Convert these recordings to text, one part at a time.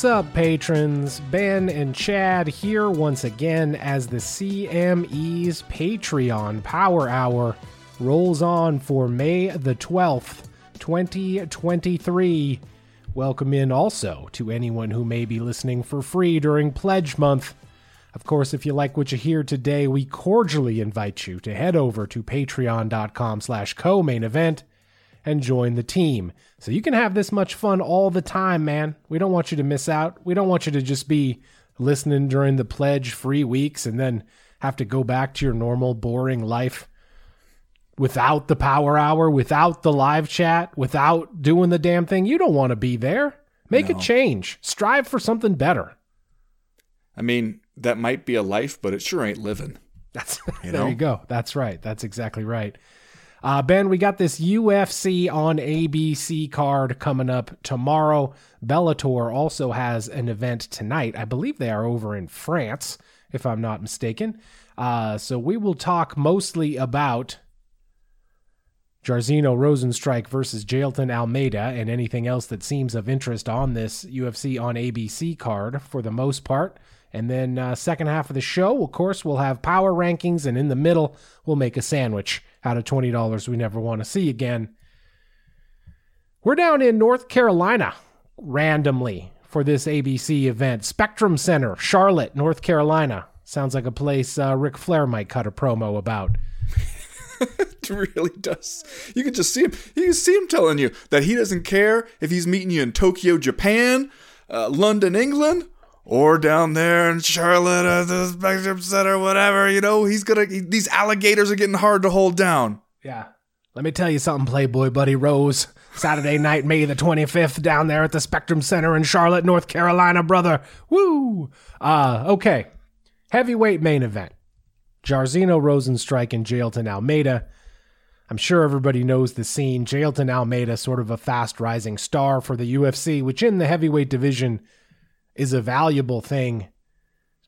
What's up, patrons? Ben and Chad here once again as the CME's Patreon Power Hour rolls on for May the 12th, 2023. Welcome in also to anyone who may be listening for free during Pledge Month. Of course, if you like what you hear today, we cordially invite you to head over to patreon.com slash co-main event and join the team. So you can have this much fun all the time, man. We don't want you to miss out. We don't want you to just be listening during the pledge free weeks and then have to go back to your normal boring life without the power hour, without the live chat, without doing the damn thing. You don't want to be there. Make No. a change. Strive for something better. I mean, that might be a life, but it sure ain't living. That's You there know? you go. That's right. That's exactly right. Uh, ben, we got this UFC on ABC card coming up tomorrow. Bellator also has an event tonight. I believe they are over in France, if I'm not mistaken. Uh, so we will talk mostly about Jairzinho Rozenstruik versus Jailton Almeida and anything else that seems of interest on this UFC on ABC card for the most part. And then uh, second half of the show, of course, we'll have power rankings, and in the middle, we'll make a sandwich out of twenty dollars we never want to see again. We're down in North Carolina randomly for this ABC event, Spectrum Center, Charlotte, North Carolina. Sounds like a place uh, Ric Flair might cut a promo about. It really does. You can just see him. You can see him telling you that he doesn't care if he's meeting you in Tokyo, Japan, uh, London, England, or down there in Charlotte at the Spectrum Center, whatever. You know, he's gonna. he- these alligators are getting hard to hold down. Yeah. Let me tell you something, Playboy Buddy Rose. Saturday night, May the 25th, down there at the Spectrum Center in Charlotte, North Carolina, brother. Woo! Uh, okay. Heavyweight main event. Jairzinho Rozenstruik and Jailton Almeida. I'm sure everybody knows the scene. Jailton Almeida, sort of a fast rising star for the UFC, which in the heavyweight division is a valuable thing.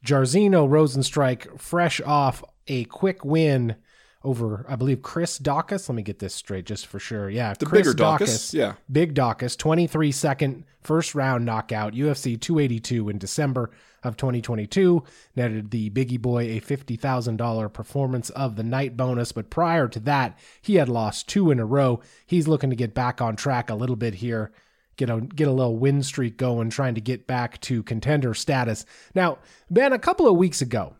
Jairzinho Rozenstruik, fresh off a quick win over, I believe, Chris Daukaus. Let me get this straight just for sure. Yeah, The Chris bigger Daukaus, yeah. Big Daukaus, 23 second first round knockout, UFC 282 in December of 2022. Netted the Bigi Boy a $50,000 performance of the night bonus, but prior to that, he had lost two in a row. He's looking to get back on track a little bit here. Get a get a little win streak going, trying to get back to contender status. Now, Ben, a couple of weeks ago,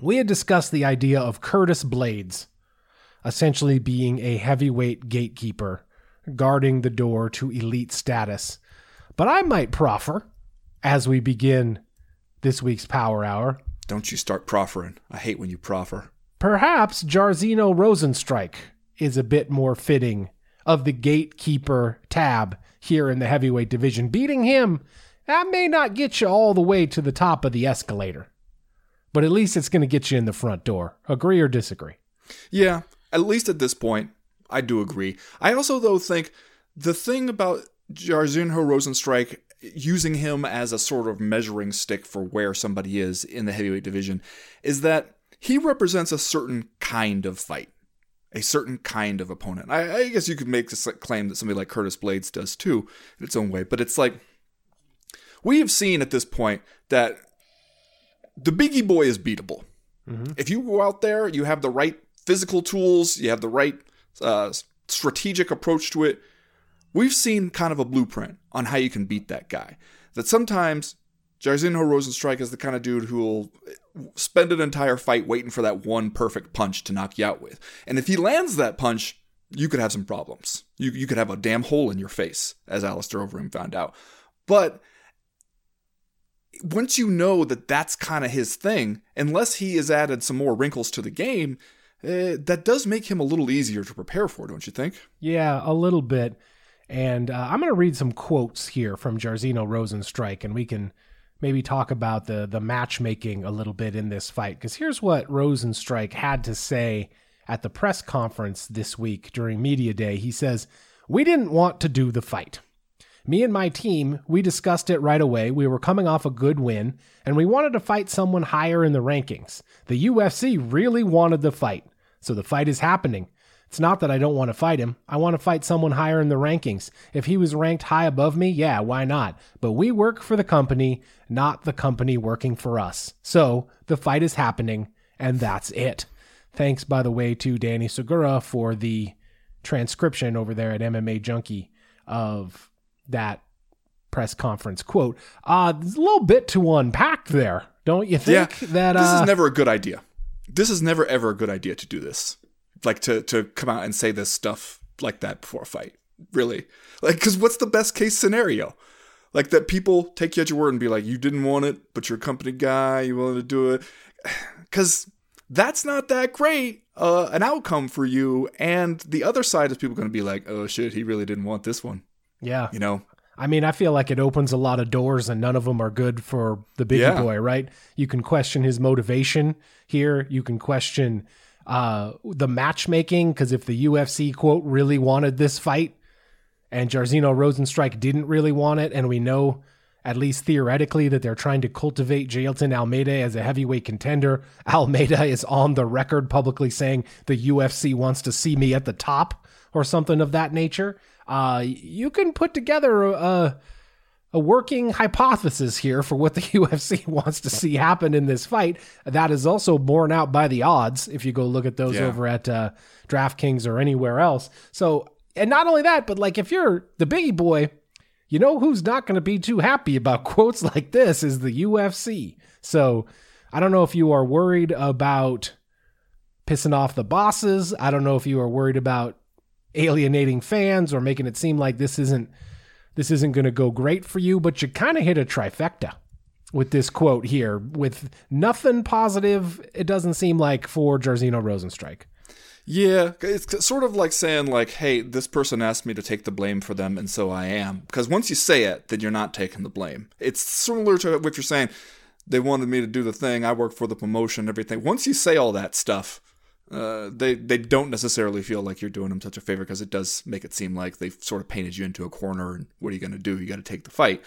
we had discussed the idea of Curtis Blaydes essentially being a heavyweight gatekeeper guarding the door to elite status. But I might proffer, as we begin this week's Power Hour, Don't you start proffering. I hate when you proffer. perhaps Jairzinho Rozenstruik is a bit more fitting of the gatekeeper tab here in the heavyweight division. Beating him, that may not get you all the way to the top of the escalator, but at least it's going to get you in the front door. Agree or disagree? Yeah, at least at this point, I do agree. I also, though, think the thing about Jairzinho Rozenstruik using him as a sort of measuring stick for where somebody is in the heavyweight division is that he represents a certain kind of fight, a certain kind of opponent. I, I guess you could make this claim that somebody like Curtis Blaydes does too, in its own way, but it's like we have seen at this point that the Bigi Boy is beatable. If you go out there, you have the right physical tools, you have the right uh, strategic approach to it. We've seen kind of a blueprint on how you can beat that guy. That sometimes Jairzinho Rozenstruik is the kind of dude who will spend an entire fight waiting for that one perfect punch to knock you out with. And if he lands that punch, you could have some problems. You, you could have a damn hole in your face, as Alistair Overeem found out. But once you know that that's kind of his thing, unless he has added some more wrinkles to the game, uh, that does make him a little easier to prepare for, don't you think? Yeah, a little bit. And uh, I'm going to read some quotes here from Jairzinho Rozenstruik, and we can maybe talk about the the matchmaking a little bit in this fight. Because here's what Rozenstruik had to say at the press conference this week during media day. He says, "We didn't want to do the fight." Me and my team, we discussed it right away. We were coming off a good win, and we wanted to fight someone higher in the rankings. The UFC really wanted the fight, so the fight is happening. It's not that I don't want to fight him. I want to fight someone higher in the rankings. If he was ranked high above me, yeah, why not? But we work for the company, not the company working for us. So the fight is happening, and that's it. Thanks, by the way, to Danny Segura for the transcription over there at MMA Junkie of that press conference quote. Uh, there's a little bit to unpack there, don't you think? Yeah, that this uh, is never a good idea. This is never ever a good idea to do this. Like to to come out and say this stuff like that before a fight. Really, like because what's the best case scenario? Like that people take you at your word and be like, you didn't want it, but you're a company guy, you willing to do it, because that's not that great uh, an outcome for you. And the other side is people going to be like, oh shit, he really didn't want this one. yeah. You know, I mean, I feel like it opens a lot of doors and none of them are good for the Bigi Yeah. boy, right? You can question his motivation here. You can question uh, the matchmaking because if the UFC, quote, really wanted this fight and Jairzinho Rozenstruik didn't really want it, and we know, at least theoretically, that they're trying to cultivate Jailton Almeida as a heavyweight contender, Almeida is on the record publicly saying the UFC wants to see me at the top or something of that nature. Uh, you can put together a, a working hypothesis here for what the UFC wants to see happen in this fight. That is also borne out by the odds if you go look at those Yeah. over at uh, DraftKings or anywhere else. So, and not only that, but like if you're the Bigi Boy, you know who's not going to be too happy about quotes like this is the UFC. So, I don't know if you are worried about pissing off the bosses. I don't know if you are worried about alienating fans or making it seem like this isn't this isn't going to go great for you, but you kind of hit a trifecta with this quote here with nothing positive it doesn't seem like for Jairzinho Rozenstruik. Yeah, it's sort of like saying like, "Hey, this person asked me to take the blame for them, and so I am." Because once you say it, then you're not taking the blame. It's similar to what you're saying. They wanted me to do the thing. I work for the promotion, everything. Once you say all that stuff, uh, they they don't necessarily feel like you're doing them such a favor because it does make it seem like they've sort of painted you into a corner. And what are you going to do? You got to take the fight.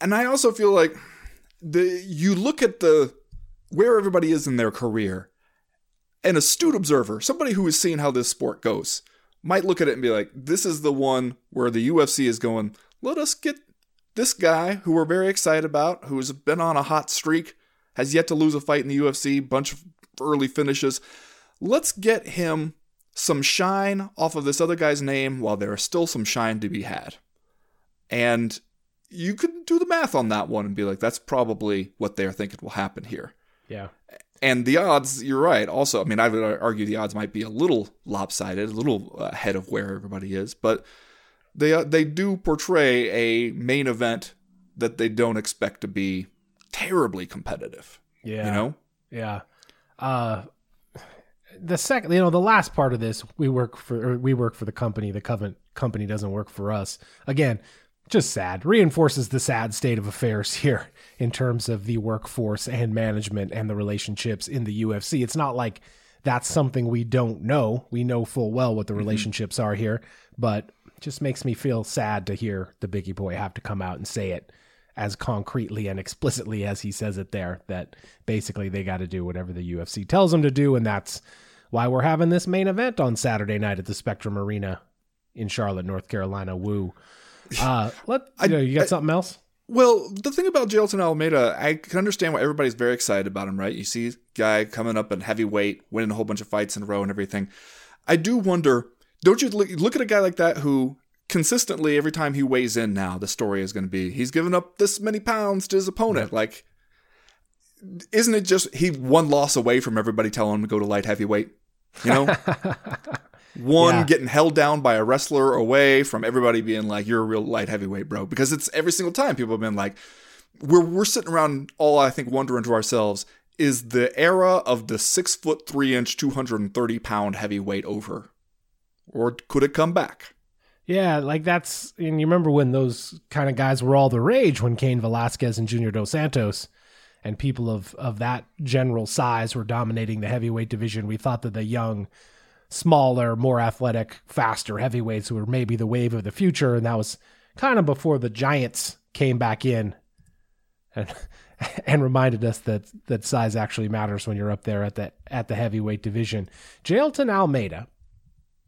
And I also feel like the you look at the where everybody is in their career an astute observer, somebody who has seen how this sport goes, might look at it and be like, this is the one where the UFC is going, let us get this guy who we're very excited about, who has been on a hot streak, has yet to lose a fight in the UFC, bunch of early finishes. Let's get him some shine off of this other guy's name while there is still some shine to be had. And you could do the math on that one and be like, that's probably what they're thinking will happen here. Yeah. And the odds, you're right. Also, I mean, I would argue the odds might be a little lopsided, a little ahead of where everybody is, but they uh, they do portray a main event that they don't expect to be terribly competitive. Yeah. You know, Yeah. Uh the second, you know, the last part of this, we work for we work for the company. The covenant company doesn't work for us. Again, just sad. Reinforces the sad state of affairs here in terms of the workforce and management and the relationships in the UFC. It's not like that's something we don't know. We know full well what the relationships are here, but just makes me feel sad to hear the Bigi Boy have to come out and say it as concretely and explicitly as he says it there that basically they got to do whatever the UFC tells them to do and that's why we're having this main event on Saturday night at the Spectrum Arena in Charlotte, North Carolina. Woo. Uh let you, know, you got something else? Well, the thing about Jailton Almeida, I can understand why everybody's very excited about him, right? You see guy coming up in heavyweight, winning a whole bunch of fights in a row and everything. I do wonder, don't you look, look at a guy like that who consistently every time he weighs in now, the story is going to be he's given up this many pounds to his opponent. Like, isn't it just he one loss away from everybody telling him to go to light heavyweight? You know, one Yeah. getting held down by a wrestler away from everybody being like, "You're a real light heavyweight, bro." Because it's every single time people have been like, "We're we're sitting around all I think wondering to ourselves." Is the era of the six foot three inch, 230 pound heavyweight over? Or could it come back? Yeah, like that's and you remember when those kind of guys were all the rage when Cain Velasquez and Junior Dos Santos and people of of that general size were dominating the heavyweight division. We thought that the young, smaller, more athletic, faster heavyweights were maybe the wave of the future, and that was kind of before the giants came back in and and reminded us that that size actually matters when you're up there at the at the heavyweight division. Jailton Almeida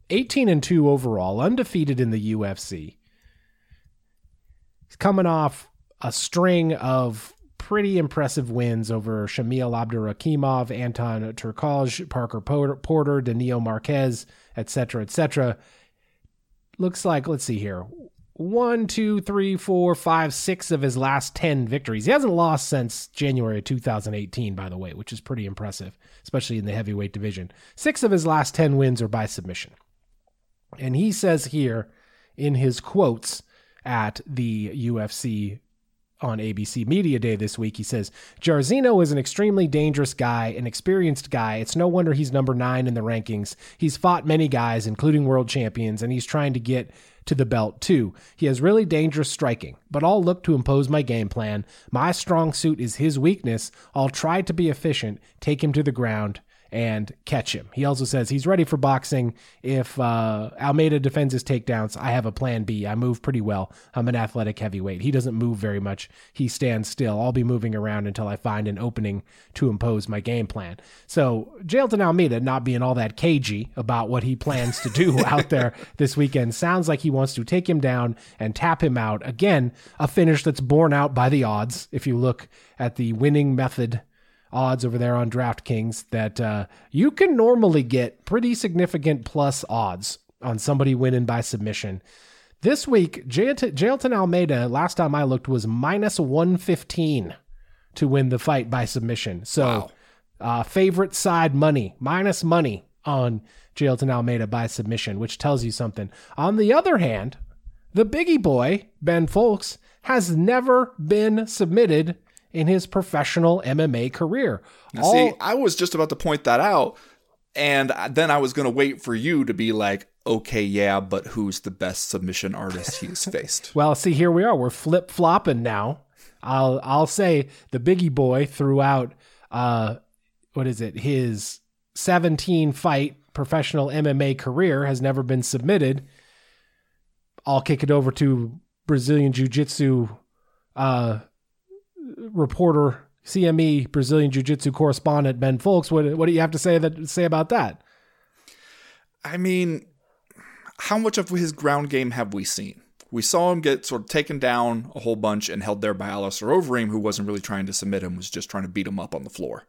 18 and 2 overall, undefeated in the UFC. He's coming off a string of pretty impressive wins over Shamil Abdurakhimov, Anton Turkalj, Parker Porter, Danilo Marques, etc., etc. Looks like, let's see here, one, two, three, four, five, six of his last 10 victories. He hasn't lost since January of 2018, by the way, which is pretty impressive, especially in the heavyweight division. Six of his last 10 wins are by submission. And he says here in his quotes at the UFC on ABC Media Day this week. He says, Jairzinho is an extremely dangerous guy, an experienced guy. It's no wonder he's number nine in the rankings. He's fought many guys, including world champions, and he's trying to get to the belt too. He has really dangerous striking, but I'll look to impose my game plan. My strong suit is his weakness. I'll try to be efficient, take him to the ground, and catch him. He also says he's ready for boxing. If uh, Almeida defends his takedowns, I have a plan B. I move pretty well. I'm an athletic heavyweight. He doesn't move very much. He stands still. I'll be moving around until I find an opening to impose my game plan. So, Jailton Almeida not being all that cagey about what he plans to do out there this weekend sounds like he wants to take him down and tap him out. Again, a finish that's borne out by the odds. If you look at the winning method odds over there on DraftKings that uh, you can normally get pretty significant plus odds on somebody winning by submission. This week, Jailton Almeida, last time I looked, was minus 115 to win the fight by submission. So, wow. uh, favorite side money, minus money on Jailton Almeida by submission, which tells you something. On the other hand, the Bigi Boy, Ben Fowlkes, has never been submitted in his professional MMA career. All, see, I was just about to point that out, and then I was going to wait for you to be like, okay, yeah, but who's the best submission artist he's faced? well, see, here we are. We're flip flopping now. I'll I'll say the Bigi Boy throughout uh, what is it? His 17 fight professional MMA career has never been submitted. I'll kick it over to Brazilian Jiu Jitsu uh, reporter, CME Brazilian Jiu Jitsu correspondent Ben Fowlkes. What what do you have to say that say about that? I mean, how much of his ground game have we seen? We saw him get sort of taken down a whole bunch and held there by Alistair Overeem, who wasn't really trying to submit him, was just trying to beat him up on the floor.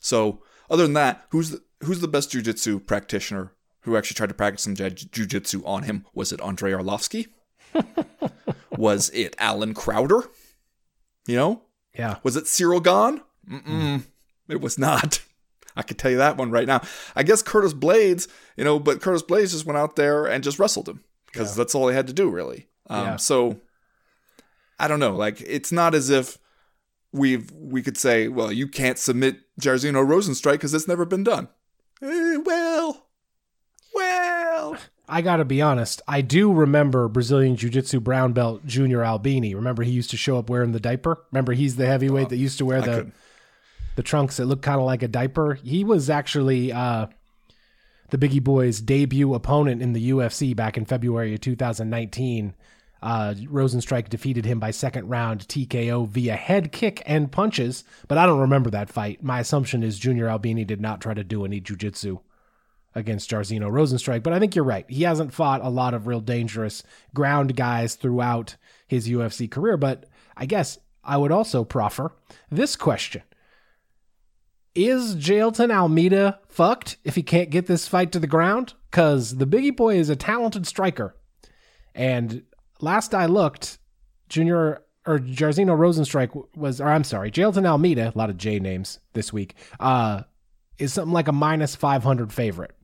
So, other than that, who's the, who's the best jiu-jitsu practitioner who actually tried to practice some jiu-jitsu on him? Was it Andrei Arlovsky? was it Allen Crowder? You know, yeah. Was it Ciryl Gane? Mm-mm. It was not. I could tell you that one right now. I guess Curtis Blaydes, you know, but Curtis Blaydes just went out there and just wrestled him because yeah. that's all he had to do, really. Um, yeah. So I don't know. Like, it's not as if we've we could say, well, you can't submit Jairzinho Rozenstruik because it's never been done. Eh, well. I got to be honest. I do remember Brazilian Jiu Jitsu brown belt Junior Albini. Remember he used to show up wearing the diaper. Remember he's the heavyweight that used to wear the the trunks that looked kind of like a diaper. He was actually uh, the Bigi Boys' debut opponent in the UFC back in February of 2019. Uh, Rozenstruik defeated him by second round TKO via head kick and punches, but I don't remember that fight. My assumption is Junior Albini did not try to do any jujitsu against Jairzinho Rozenstruik. But I think you're right. He hasn't fought a lot of real dangerous ground guys throughout his UFC career. But I guess I would also proffer this question. Is Jailton Almeida fucked if he can't get this fight to the ground? Because the Bigi Boy is a talented striker. And last I looked, Junior or Jairzinho Rozenstruik was, or I'm sorry, Jailton Almeida, a lot of J names this week, uh, is something like a minus 500 favorite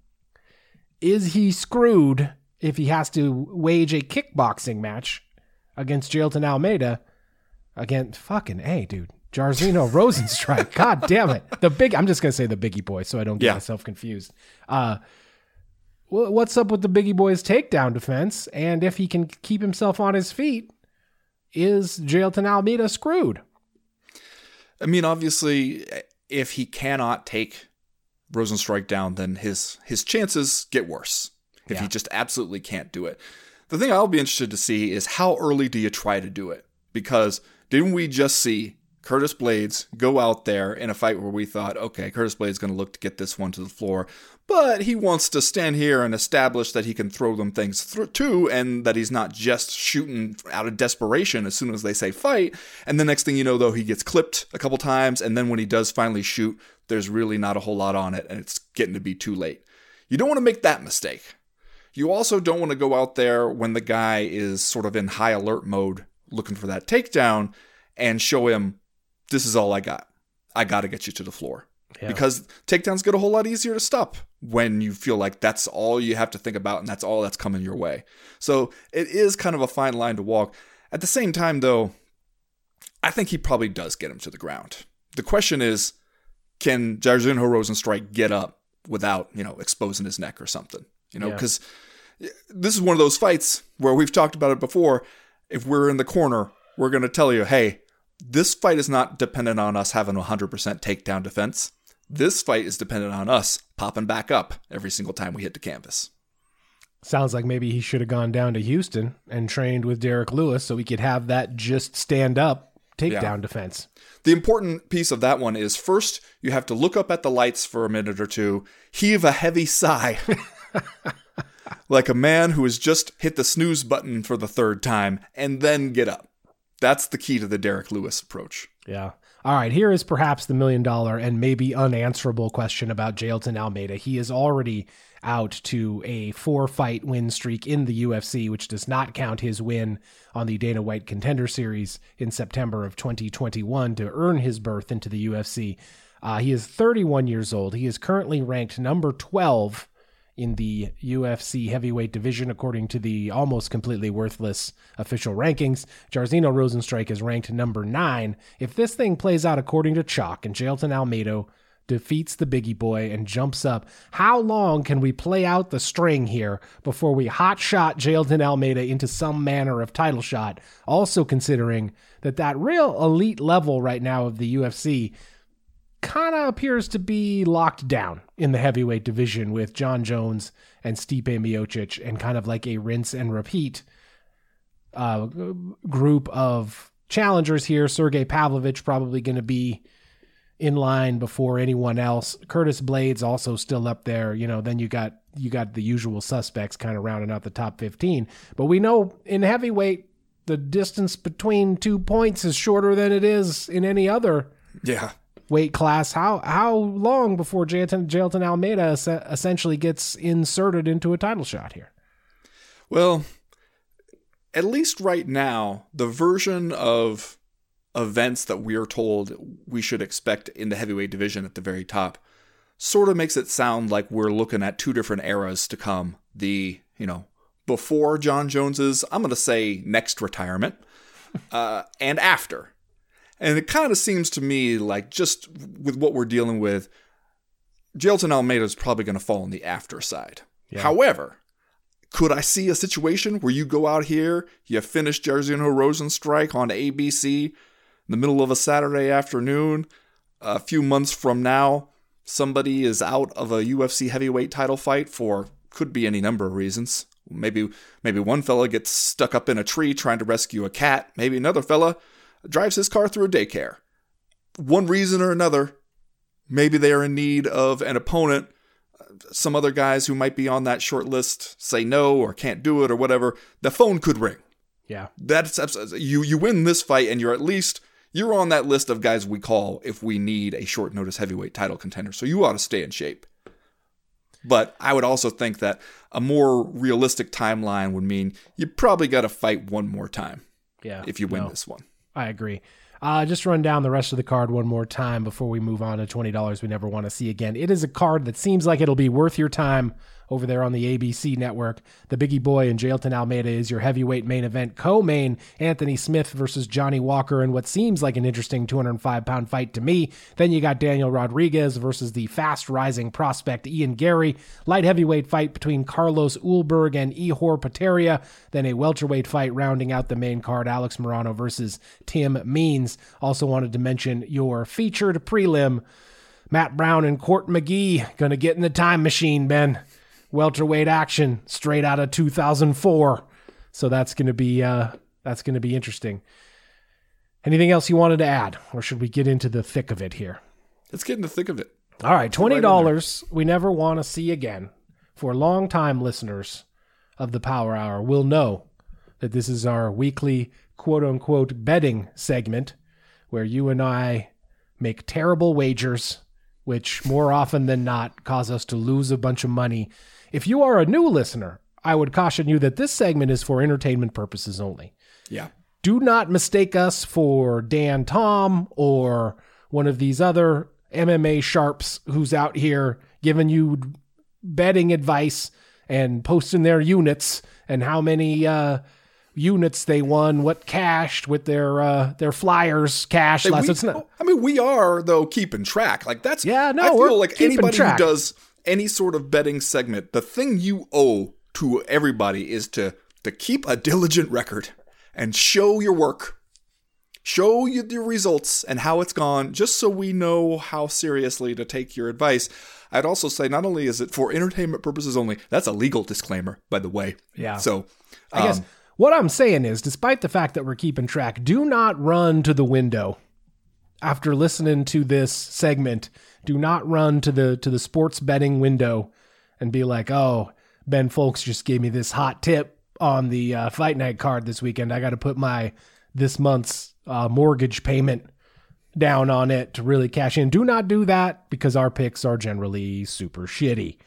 is he screwed if he has to wage a kickboxing match against Jailton Almeida against fucking A, dude. Jairzinho Rozenstruik. God damn it. The big I'm just gonna say the Bigi Boy so I don't get yeah. myself confused. Uh what's up with the Bigi Boy's takedown defense? And if he can keep himself on his feet, is Jailton Almeida screwed? I mean, obviously, if he cannot take Rozenstruik down, then his his chances get worse if yeah. he just absolutely can't do it. The thing I'll be interested to see is how early do you try to do it? Because didn't we just see Curtis Blaydes go out there in a fight where we thought, okay, Curtis Blaydes going to look to get this one to the floor, but he wants to stand here and establish that he can throw them things th- too, and that he's not just shooting out of desperation as soon as they say fight. And the next thing you know, though, he gets clipped a couple times, and then when he does finally shoot, there's really not a whole lot on it, and it's getting to be too late. You don't want to make that mistake. You also don't want to go out there when the guy is sort of in high alert mode looking for that takedown and show him this is all I got. I got to get you to the floor. Yeah. Because takedowns get a whole lot easier to stop when you feel like that's all you have to think about and that's all that's coming your way. So it is kind of a fine line to walk. At the same time, though, I think he probably does get him to the ground. The question is, can Jairzinho Rozenstruik get up without, you know, exposing his neck or something? You know, because yeah. this is one of those fights where we've talked about it before. If we're in the corner, we're going to tell you, hey, this fight is not dependent on us having a 100% takedown defense. This fight is dependent on us popping back up every single time we hit the canvas. Sounds like maybe he should have gone down to Houston and trained with Derrick Lewis so we could have that just stand up takedown yeah. defense. The important piece of that one is first, you have to look up at the lights for a minute or two, heave a heavy sigh, like a man who has just hit the snooze button for the third time, and then get up. That's the key to the Derrick Lewis approach. Yeah. All right, here is perhaps the million dollar and maybe unanswerable question about Jailton Almeida. He is already out to a four fight win streak in the UFC, which does not count his win on the Dana White Contender Series in September of 2021 to earn his berth into the UFC. Uh, he is 31 years old. He is currently ranked number 12 in the UFC heavyweight division, according to the almost completely worthless official rankings. Jairzinho Rozenstruik is ranked number nine. If this thing plays out according to chalk and Jailton Almeida defeats the Bigi Boy and jumps up, how long can we play out the string here before we hot shot Jailton Almeida into some manner of title shot? Also considering that that real elite level right now of the UFC kind of appears to be locked down in the heavyweight division with Jon Jones and Stipe Miocic and kind of like a rinse and repeat uh, group of challengers here. Sergey Pavlovich probably going to be in line before anyone else. Curtis Blaydes also still up there. You know, then you got you got the usual suspects kind of rounding out the top 15. But we know in heavyweight the distance between two points is shorter than it is in any other yeah weight class. How how long before Jailton, Jailton Almeida essentially gets inserted into a title shot here? Well, at least right now, the version of events that we're told we should expect in the heavyweight division at the very top sort of makes it sound like we're looking at two different eras to come. The, you know, before Jon Jones's, I'm going to say next retirement, uh, and after. And it kind of seems to me like just with what we're dealing with, Jailton Almeida is probably going to fall on the after side. Yeah. However, could I see a situation where you go out here, you finish Jairzinho Rozenstruik on ABC in the middle of a Saturday afternoon, a few months from now, somebody is out of a UFC heavyweight title fight for could be any number of reasons. Maybe maybe one fella gets stuck up in a tree trying to rescue a cat. Maybe another fella drives his car through a daycare. One reason or another, maybe they are in need of an opponent. Some other guys who might be on that short list say no or can't do it or whatever. The phone could ring. Yeah. That's you you win this fight and you're at least you're on that list of guys we call if we need a short notice heavyweight title contender. So you ought to stay in shape. But I would also think that a more realistic timeline would mean you probably got to fight one more time. Yeah. If you win no. this one. I agree. Uh, just run down the rest of the card one more time before we move on to $20 we never want to see again. It is a card that seems like it'll be worth your time over there on the ABC network. The Bigi Boy and Jailton Almeida is your heavyweight main event. Co-main Anthony Smith versus Johnny Walker in what seems like an interesting 205 pound fight to me. Then you got Daniel Rodriguez versus the fast rising prospect Ian Garry. Light heavyweight fight between Carlos Ulberg and Ihor Potieria. Then a welterweight fight rounding out the main card. Alex Morono versus Tim Means. Also wanted to mention your featured prelim. Matt Brown and Court McGee gonna get in the time machine, Ben welterweight action straight out of 2004. So that's going to be uh, that's going to be interesting. Anything else you wanted to add, or should we get into the thick of it here? Let's get in the thick of it. All right, twenty dollars we never want to see again. For long-time listeners of the Power Hour will know that this is our weekly quote unquote betting segment where you and I make terrible wagers, which more often than not cause us to lose a bunch of money. If you are a new listener, I would caution you that this segment is for entertainment purposes only. Yeah. Do not mistake us for Dan Tom or one of these other MMA sharps who's out here giving you betting advice and posting their units and how many uh, units they won, what cashed with their uh, their flyers cash. Hey, we- It's not, I mean, we are though keeping track. Like that's Yeah, no, I feel like anybody track. who does any sort of betting segment, the thing you owe to everybody is to to keep a diligent record and show your work, show you the results and how it's gone, just so we know how seriously to take your advice. I'd also say not only is it for entertainment purposes only, that's a legal disclaimer, by the way. Yeah. So I guess um, what I'm saying is, despite the fact that we're keeping track, do not run to the window after listening to this segment. Do not run to the to the sports betting window and be like, "Oh, Ben Fowlkes just gave me this hot tip on the uh, fight night card this weekend. I got to put my this month's uh, mortgage payment down on it to really cash in." Do not do that because our picks are generally super shitty.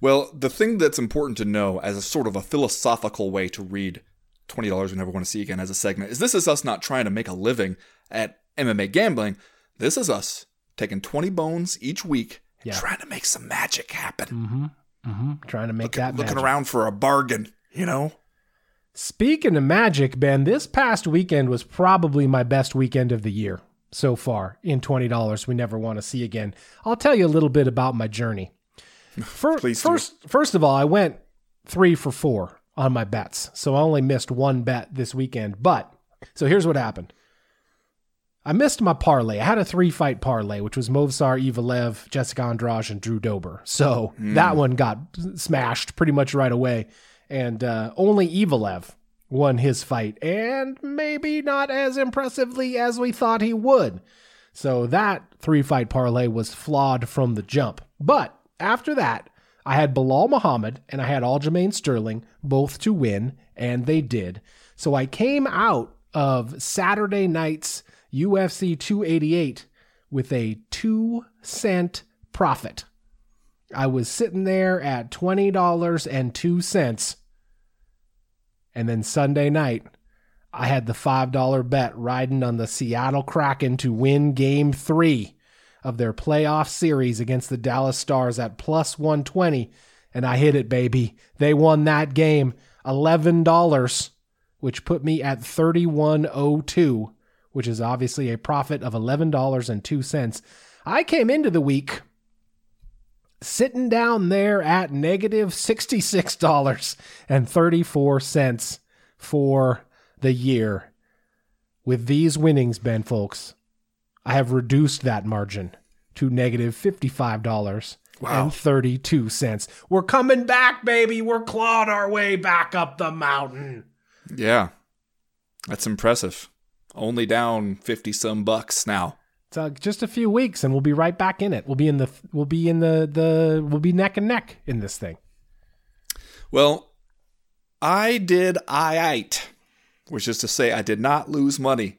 Well, the thing that's important to know as a sort of a philosophical way to read $20 we never want to see again as a segment is this is us not trying to make a living at MMA gambling. This is us taking 20 bones each week Yeah. trying to make some magic happen. Mm-hmm. Trying to make that Looking around for a bargain, you know? Speaking of magic, Ben, this past weekend was probably my best weekend of the year so far in $20 we never want to see again. I'll tell you a little bit about my journey. Fir- Please do. first, first of all, I went three for four on my bets. So I only missed one bet this weekend. But, so here's what happened. I missed my parlay. I had a three fight parlay, which was Movsar, Evloev, Jessica Andrade, and Drew Dober. So that one got smashed pretty much right away. And uh, only Evloev won his fight, and maybe not as impressively as we thought he would. So that three fight parlay was flawed from the jump. But after that, I had Belal Muhammad and I had Aljamain Sterling both to win, and they did. So I came out of Saturday night's UFC 288 with a two cent profit. I was sitting there at $20.02. And then Sunday night, I had the $5 bet riding on the Seattle Kraken to win game three of their playoff series against the Dallas Stars at plus 120. And I hit it, baby. They won that game $11, which put me at 3102, which is obviously a profit of $11.02. I came into the week sitting down there at negative $66.34 for the year. With these winnings, Ben Fowlkes, I have reduced that margin to negative $55 Wow. and 32 cents. We're coming back, baby. We're clawing our way back up the mountain. Yeah. That's impressive. Only down 50 some bucks now. It's uh, just a few weeks and we'll be right back in it. We'll be in the we'll be in the the we'll be neck and neck in this thing. Well, I did I-ite, which is to say I did not lose money.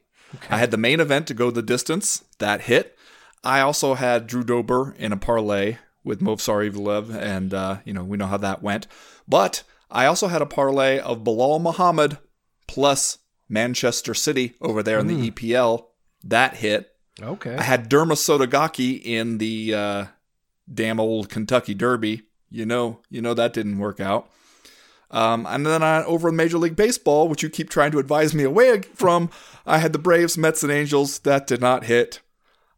I had the main event to go the distance. That hit. I also had Drew Dober in a parlay with Movsar Evloev, and uh, you know we know how that went. But I also had a parlay of Belal Muhammad plus Manchester City over there in the EPL. That hit. Okay. I had Derma Sotogake in the uh, damn old Kentucky Derby. You know, you know that didn't work out. Um, and then I, over in Major League Baseball, which you keep trying to advise me away from, I had the Braves, Mets, and Angels. That did not hit.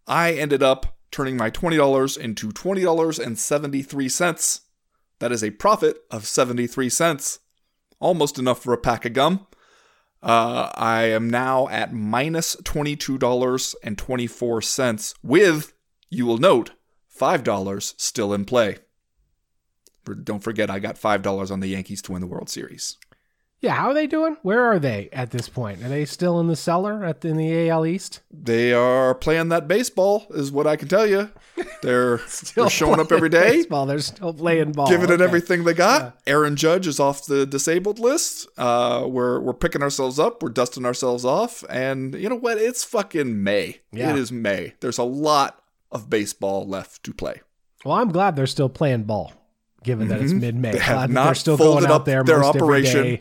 I ended up turning my $20 into $20.73. That is a profit of 73 cents. Almost enough for a pack of gum. Uh, I am now at minus $22.24 with, you will note, $5 still in play. Don't forget, I got $5 on the Yankees to win the World Series. Yeah, how are they doing? Where are they at this point? Are they still in the cellar at in the AL East? They are playing that baseball, is what I can tell you. They're, they're showing up every day, Baseball. They're still playing ball. giving it everything they got. Aaron Judge is off the disabled list. Uh, we're we're picking ourselves up. We're dusting ourselves off, and you know what? It's fucking May. Yeah. It is May. There's a lot of baseball left to play. Well, I'm glad they're still playing ball, given that it's mid-May. Mm-hmm. They have not they're still folded going out up there their operation.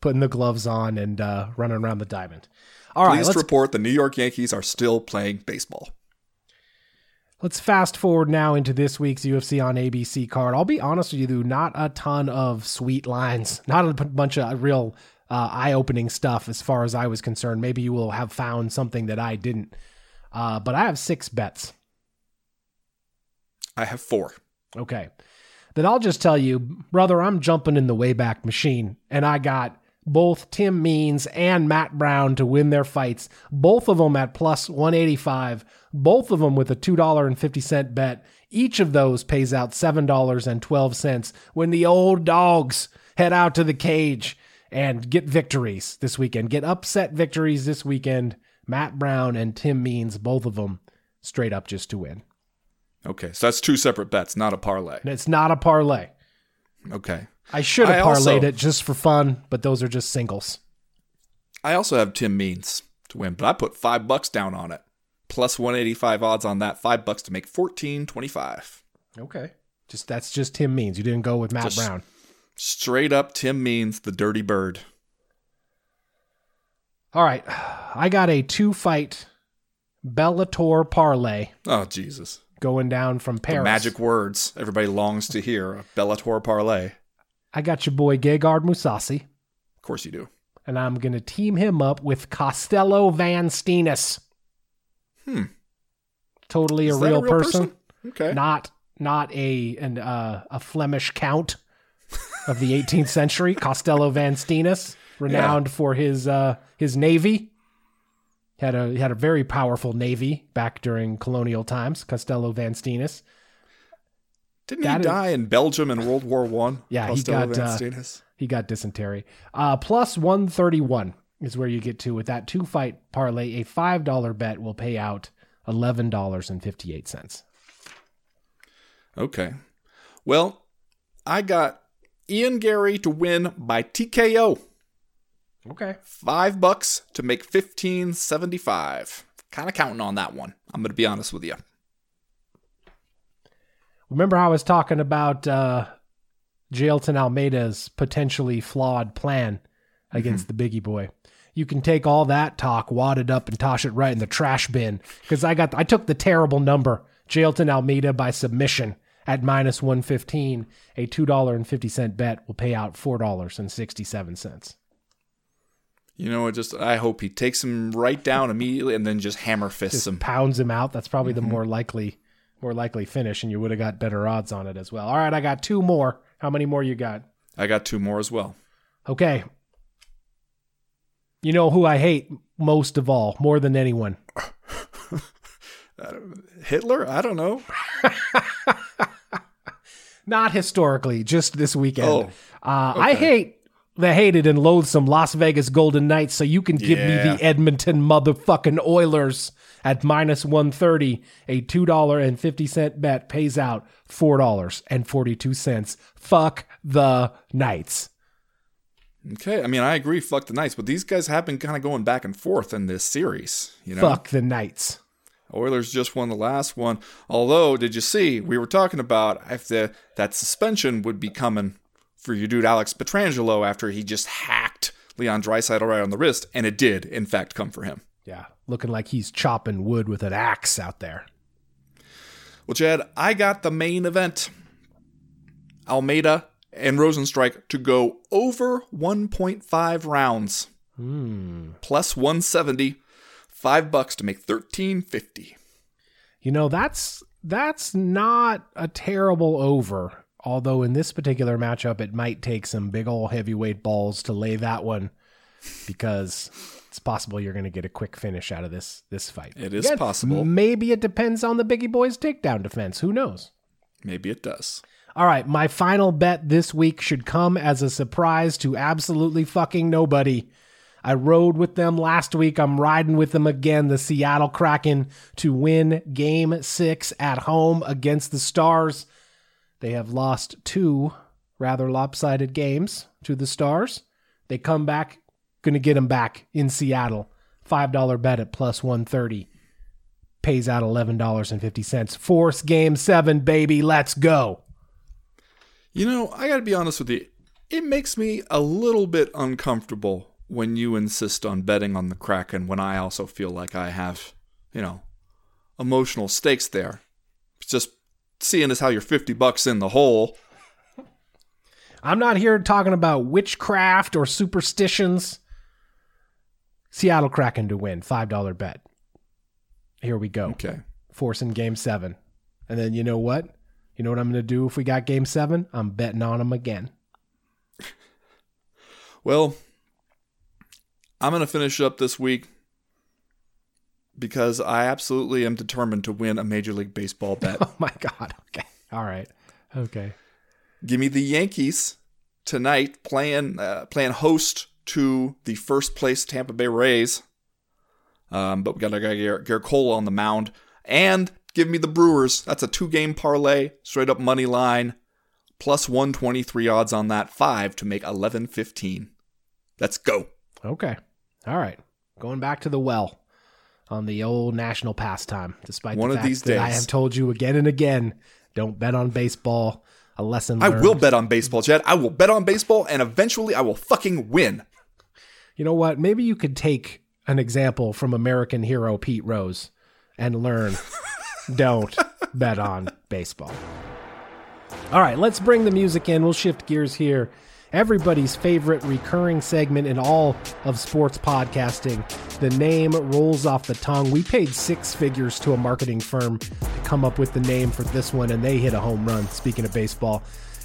Putting the gloves on and uh, running around the diamond. All right, Please let's report the New York Yankees are still playing baseball. Let's fast forward now into this week's UFC on ABC card. I'll be honest with you, though, not a ton of sweet lines, not a bunch of real uh, eye opening stuff as far as I was concerned. Maybe you will have found something that I didn't. Uh, but I have six bets. I have four. Okay. Then I'll just tell you, brother, I'm jumping in the Wayback Machine, and I got both Tim Means and Matt Brown to win their fights, both of them at plus 185, both of them with a $2.50 bet. Each of those pays out $7.12 when the old dogs head out to the cage and get victories this weekend, get upset victories this weekend. Matt Brown and Tim Means, both of them straight up just to win. Okay, so that's two separate bets, not a parlay. And it's not a parlay. Okay. I should have I also- parlayed it just for fun, but those are just singles. I also have Tim Means to win, but I put five bucks down on it. Plus 185 odds on that. Five bucks to make 1425. Okay. Just that's just Tim Means. You didn't go with Matt Just- Brown. Straight up Tim Means, the dirty bird. All right. I got a two fight Bellator parlay Oh, Jesus. going down from The Paris. magic words everybody longs to hear. A Bellator parlay. I got your boy Gegard Mousasi, Of course you do. and I'm going to team him up with Costello Van Steenis. Hmm. Totally a Is that real, person. Okay. not not a an uh, a Flemish count of the 18th century, Costello van Steenis, renowned for his uh, his navy. Had a he had a very powerful navy back during colonial times. Costello van Steenis. Didn't that he is- die in Belgium in World War One? Yeah, he got, uh, He got dysentery. Uh, plus 131 is where you get to with that two fight parlay. A five dollar bet will pay out eleven dollars and fifty eight cents. Okay. Well, I got Ian Garry to win by TKO. Okay. Five bucks to make fifteen seventy five. Kind of counting on that one. I'm gonna be honest with you. Remember how I was talking about uh, Jailton Almeida's potentially flawed plan against the Bigi Boy? You can take all that talk, wad it up, and toss it right in the trash bin. Because I got, I took the terrible number, Jailton Almeida by submission at minus one fifteen. A two dollar and fifty cent bet will pay out four dollars and sixty seven cents. You know, it just I hope he takes him right down immediately and then just hammer fists Just him. pounds him out. That's probably the more likely, more likely finish, and you would have got better odds on it as well. All right, I got two more. How many more you got? I got two more as well. Okay. You know who I hate most of all, more than anyone? Hitler? I don't know. Not historically, just this weekend. Oh, uh, I hate the hated and loathsome Las Vegas Golden Knights, so you can give me the Edmonton motherfucking Oilers at minus 130. A $2.50 bet pays out $4.42. Fuck the Knights. Okay, I mean I agree. Fuck the Knights, but these guys have been kind of going back and forth in this series. You know, Fuck the Knights. Oilers just won the last one. Although, did you see we were talking about if the that suspension would be coming for your dude Alex Pietrangelo after he just hacked Leon Draisaitl right on the wrist, and it did in fact come for him. Yeah, looking like he's chopping wood with an axe out there. Well, Chad, I got the main event. Almeida and Rozenstruik to go over 1.5 rounds. Hmm. Plus 170. Five bucks to make 1350. You know, that's that's not a terrible over. Although in this particular matchup, it might take some big old heavyweight balls to lay that one, because it's possible you're going to get a quick finish out of this this fight. It is possible. Maybe it depends on the Bigi Boys takedown defense. Who knows? Maybe it does. All right, my final bet this week should come as a surprise to absolutely fucking nobody. I rode with them last week. I'm riding with them again, the Seattle Kraken, to win game six at home against the Stars. They have lost two rather lopsided games to the Stars. They come back, gonna get them back in Seattle. $5 bet at plus 130. Pays out $11.50. Force game seven, baby. Let's go. You know, I gotta be honest with you. It makes me a little bit uncomfortable when you insist on betting on the Kraken when I also feel like I have, you know, emotional stakes there. It's just seeing as how you're 50 bucks in the hole. I'm not here talking about witchcraft or superstitions. Seattle Kraken to win, $5 bet. Here we go. Okay. Forcing game seven. And then you know what? You know what I'm going to do if we got game seven? I'm betting on them again. Well, I'm going to finish up this week because I absolutely am determined to win a Major League Baseball bet. Oh my God. Okay. All right. Okay. Give me the Yankees tonight playing uh, playing host to the first place Tampa Bay Rays. Um, but we got a guy Gerrit Cole on the mound, and give me the Brewers. That's a two game parlay, straight up money line, plus one twenty three odds on that five to make eleven fifteen. Let's go. Okay. All right. Going back to the well on the old national pastime, despite One the of fact these that I have told you again and again, don't bet on baseball. A lesson I will bet on baseball, Chad. I will bet on baseball, and eventually I will fucking win. You know what? Maybe you could take an example from American hero Pete Rose and learn don't bet on baseball. All right, let's bring the music in. We'll shift gears here. Everybody's favorite recurring segment in all of sports podcasting. The name rolls off the tongue. We paid six figures to a marketing firm to come up with the name for this one, and they hit a home run. Speaking of baseball,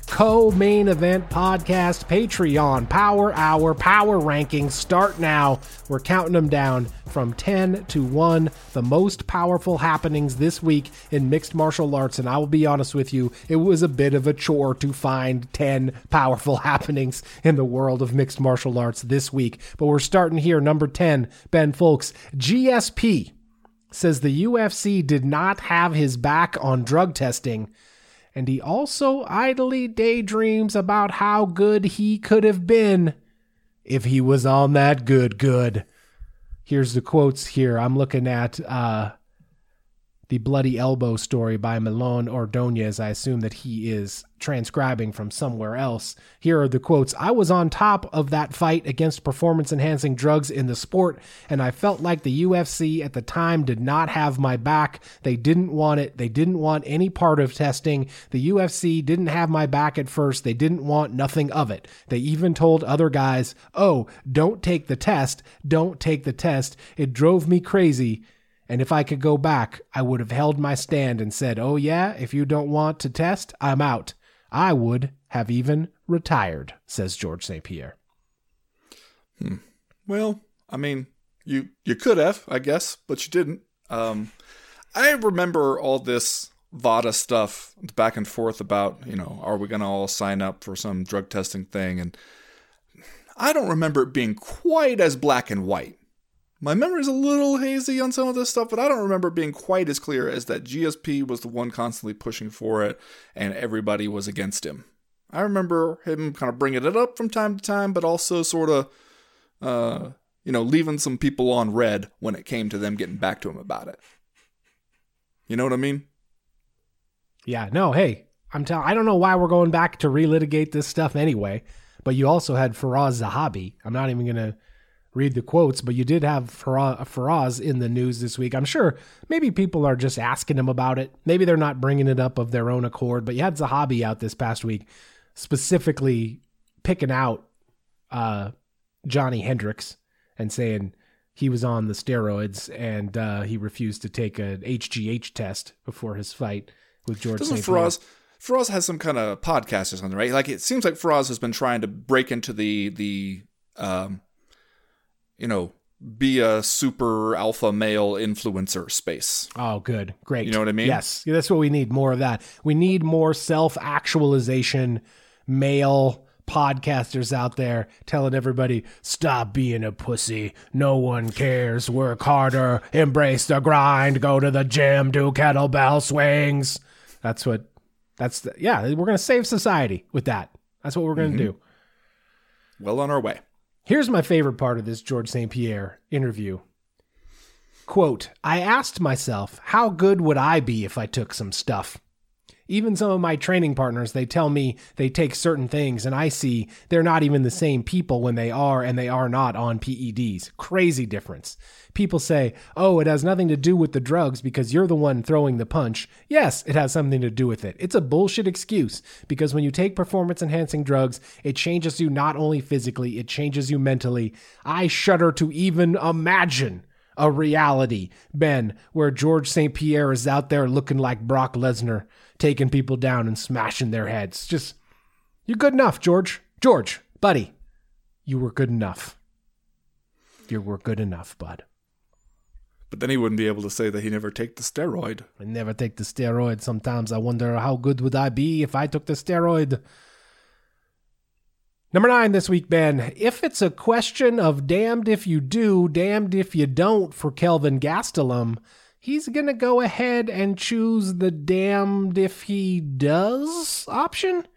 co main event podcast, Patreon, Power Hour, Power Rankings start now. We're counting them down from 10 to 1. The most powerful happenings this week in mixed martial arts. And I will be honest with you, it was a bit of a chore to find 10 powerful happenings in the world of mixed martial arts this week. But we're starting here. Number 10, Ben Fowlkes, GSP says the UFC did not have his back on drug testing and he also idly daydreams about how good he could have been if he was on that good good. Here's the quotes here. I'm looking at uh, the Bloody Elbow story by Milan Ordonez. I assume that he is transcribing from somewhere else. Here are the quotes I was on top of that fight against performance enhancing drugs in the sport, and I felt like the UFC at the time did not have my back. They didn't want it. They didn't want any part of testing. The UFC didn't have my back at first. They didn't want nothing of it. They even told other guys, oh, don't take the test. Don't take the test. It drove me crazy. And if I could go back, I would have held my stand and said, Oh, yeah, if you don't want to test, I'm out. I would have even retired, says George St. Pierre. Well, I mean, you you could have, I guess, but you didn't. Um, I remember all this VADA stuff back and forth about, you know, are we going to all sign up for some drug testing thing? And I don't remember it being quite as black and white. My memory's a little hazy on some of this stuff, but I don't remember being quite as clear as that GSP was the one constantly pushing for it and everybody was against him. I remember him kind of bringing it up from time to time, but also sort of uh, you know, leaving some people on red when it came to them getting back to him about it. You know what I mean? Yeah, no, hey, I'm telling I don't know why we're going back to relitigate this stuff anyway, but you also had Firas Zahabi. I'm not even to read the quotes, but you did have Firas in the news this week. I'm sure maybe people are just asking him about it. Maybe they're not bringing it up of their own accord, but you had Zahabi out this past week specifically picking out uh, Johnny Hendricks and saying he was on the steroids and uh, he refused to take a HGH test before his fight with George Doesn't St. Firas Firas has some kind of podcast or something, right? Like it seems like Firas has been trying to break into the the um you know be a super alpha male influencer space. Oh, good. Great. You know what I mean? Yes. That's what we need more of that. We need more self actualization male podcasters out there telling everybody, stop being a pussy. No one cares. Work harder. Embrace the grind. Go to the gym. Do kettlebell swings. That's what, that's the, yeah, we're going to save society with that. That's what we're going to mm-hmm. do. Well on our way. Here's my favorite part of this George St. Pierre interview. Quote, I asked myself, how good would I be if I took some stuff? Even some of my training partners, they tell me they take certain things, and I see they're not even the same people when they are and they are not on PEDs. Crazy difference. People say, oh, it has nothing to do with the drugs because you're the one throwing the punch. Yes, it has something to do with it. It's a bullshit excuse because when you take performance enhancing drugs, it changes you not only physically, it changes you mentally. I shudder to even imagine a reality, Ben, where George St. Pierre is out there looking like Brock Lesnar, taking people down and smashing their heads. Just, you're good enough, George. George, buddy, you were good enough. You were good enough, bud. But then he wouldn't be able to say that he never take the steroid. I never take the steroid. Sometimes I wonder how good would I be if I took the steroid. Number nine this week, Ben. If it's a question of damned if you do, damned if you don't for Kelvin Gastelum, he's going to go ahead and choose the damned if he does option.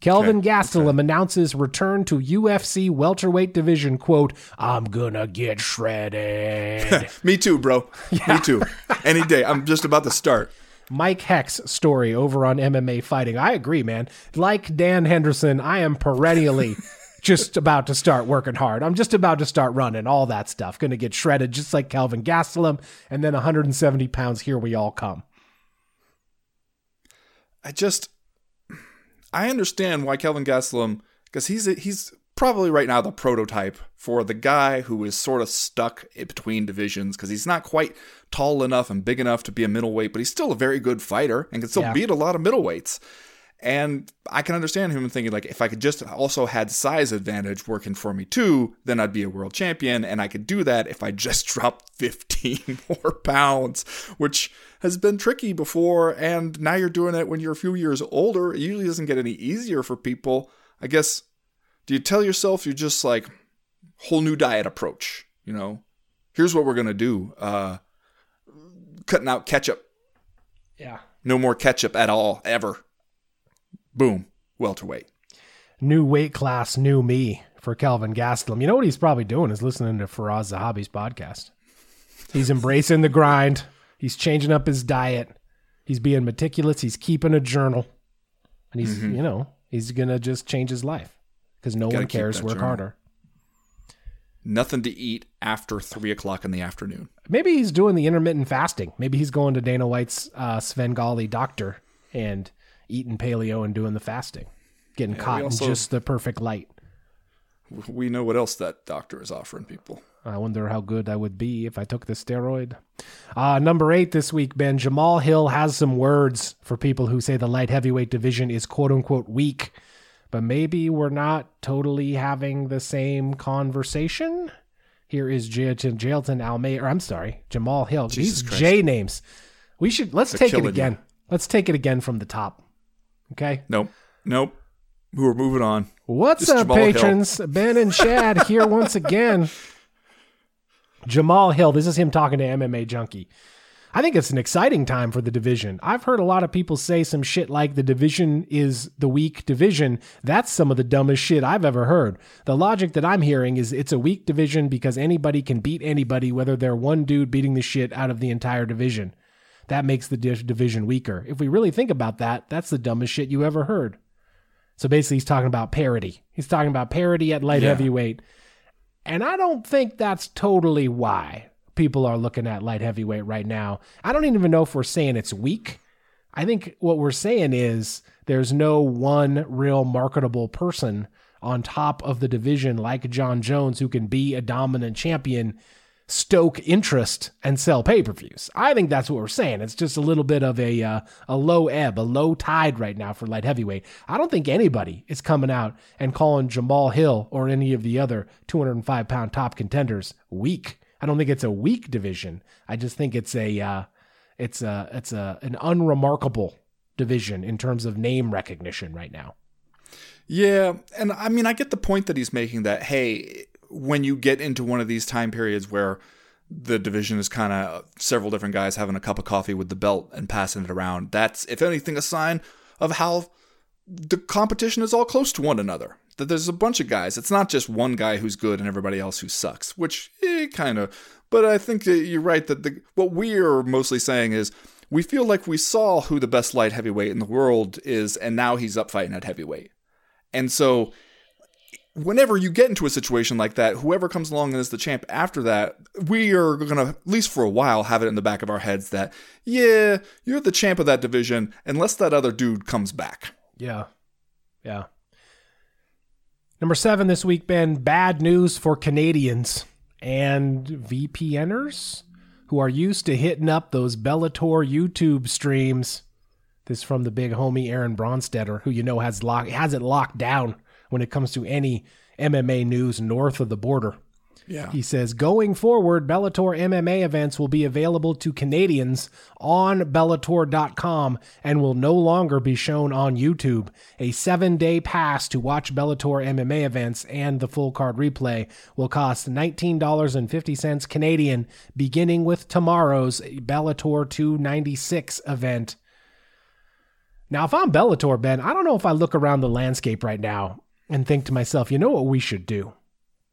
Kelvin Okay, Gastelum announces return to UFC welterweight division. Quote, I'm gonna get shredded. Me too, bro. Me too. Any day. I'm just about to start. Mike Heck's story over on MMA Fighting. I agree, man. Like Dan Henderson, I am perennially just about to start working hard. I'm just about to start running, all that stuff. Going to get shredded just like Kelvin Gastelum. And then 170 pounds, here we all come. I just I understand why Kelvin Gastelum because he's he's probably right now the prototype for the guy who is sort of stuck between divisions because he's not quite tall enough and big enough to be a middleweight, but he's still a very good fighter and can still Yeah. beat a lot of middleweights. And I can understand him thinking like if I could just also had size advantage working for me too, then I'd be a world champion and I could do that if I just dropped 15 more pounds, which has been tricky before and now you're doing it when you're a few years older. It usually doesn't get any easier for people. I guess do you tell yourself you're just like whole new diet approach, you know? Here's what we're going to do. Uh cutting out ketchup. Yeah. No more ketchup at all ever. Boom, welterweight. New weight class, new me for Kelvin Gastelum. You know what he's probably doing is listening to Firas Zahabi's podcast. He's embracing the grind. He's changing up his diet. He's being meticulous. He's keeping a journal. And he's, you know, he's going to just change his life because no one cares. Work journal. harder. Nothing to eat after three o'clock in the afternoon. Maybe he's doing the intermittent fasting. Maybe he's going to Dana White's uh, Svengali doctor and eating paleo and doing the fasting, getting caught also- in just the perfect light. We know what else that doctor is offering people. I wonder how good I would be if I took the steroid. Uh, number eight this week, Ben. Jamahal Hill has some words for people who say the light heavyweight division is quote unquote weak, but maybe we're not totally having the same conversation. Here is Jailton, Jailton Almeida, or I'm sorry, Jamahal Hill. Jesus These Christ. J names. We should, let's take it killing you. again. Let's take it again from the top. Okay. Nope. Nope. We're moving on. What's up, Jamahal Hill. patrons? Ben and Chad here once again. Jamahal Hill, this is him talking to MMA Junkie. I think it's an exciting time for the division. I've heard a lot of people say some shit like the division is the weak division. That's some of the dumbest shit I've ever heard. The logic that I'm hearing is it's a weak division because anybody can beat anybody, whether they're one dude beating the shit out of the entire division. That makes the division weaker. If we really think about that, that's the dumbest shit you ever heard. So basically, he's talking about parity. He's talking about parity at light Yeah. heavyweight. And I don't think that's totally why people are looking at light heavyweight right now. I don't even know if we're saying it's weak. I think what we're saying is there's no one real marketable person on top of the division like Jon Jones who can be a dominant champion stoke interest and sell pay-per-views. I think that's what we're saying. It's just a little bit of a uh, a low ebb, a low tide right now for light heavyweight. I don't think anybody is coming out and calling Jamahal Hill or any of the other 205 pound top contenders weak. I don't think it's a weak division. I just think it's a uh, it's a it's a an unremarkable division in terms of name recognition right now. Yeah, and I mean I get the point that he's making that hey, when you get into one of these time periods where the division is kind of several different guys having a cup of coffee with the belt and passing it around, that's if anything a sign of how the competition is all close to one another. That there's a bunch of guys. It's not just one guy who's good and everybody else who sucks, which eh, kind of. But I think that you're right that the, what we're mostly saying is we feel like we saw who the best light heavyweight in the world is, and now he's up fighting at heavyweight. And so, whenever you get into a situation like that, whoever comes along and is the champ after that, we are going to, at least for a while, have it in the back of our heads that, yeah, you're the champ of that division unless that other dude comes back. Yeah. Yeah. Number seven this week, Ben, bad news for Canadians and VPNers who are used to hitting up those Bellator YouTube streams. This from the big homie Aaron Bronsteter, who you know has lock, has it locked down when it comes to any MMA news north of the border. Yeah. He says going forward, Bellator MMA events will be available to Canadians on Bellator.com and will no longer be shown on YouTube. A seven day pass to watch Bellator MMA events and the full card replay will cost $19.50 Canadian, beginning with tomorrow's Bellator 296 event. Now, if I'm Bellator, Ben, I don't know if I look around the landscape right now and think to myself, you know what we should do?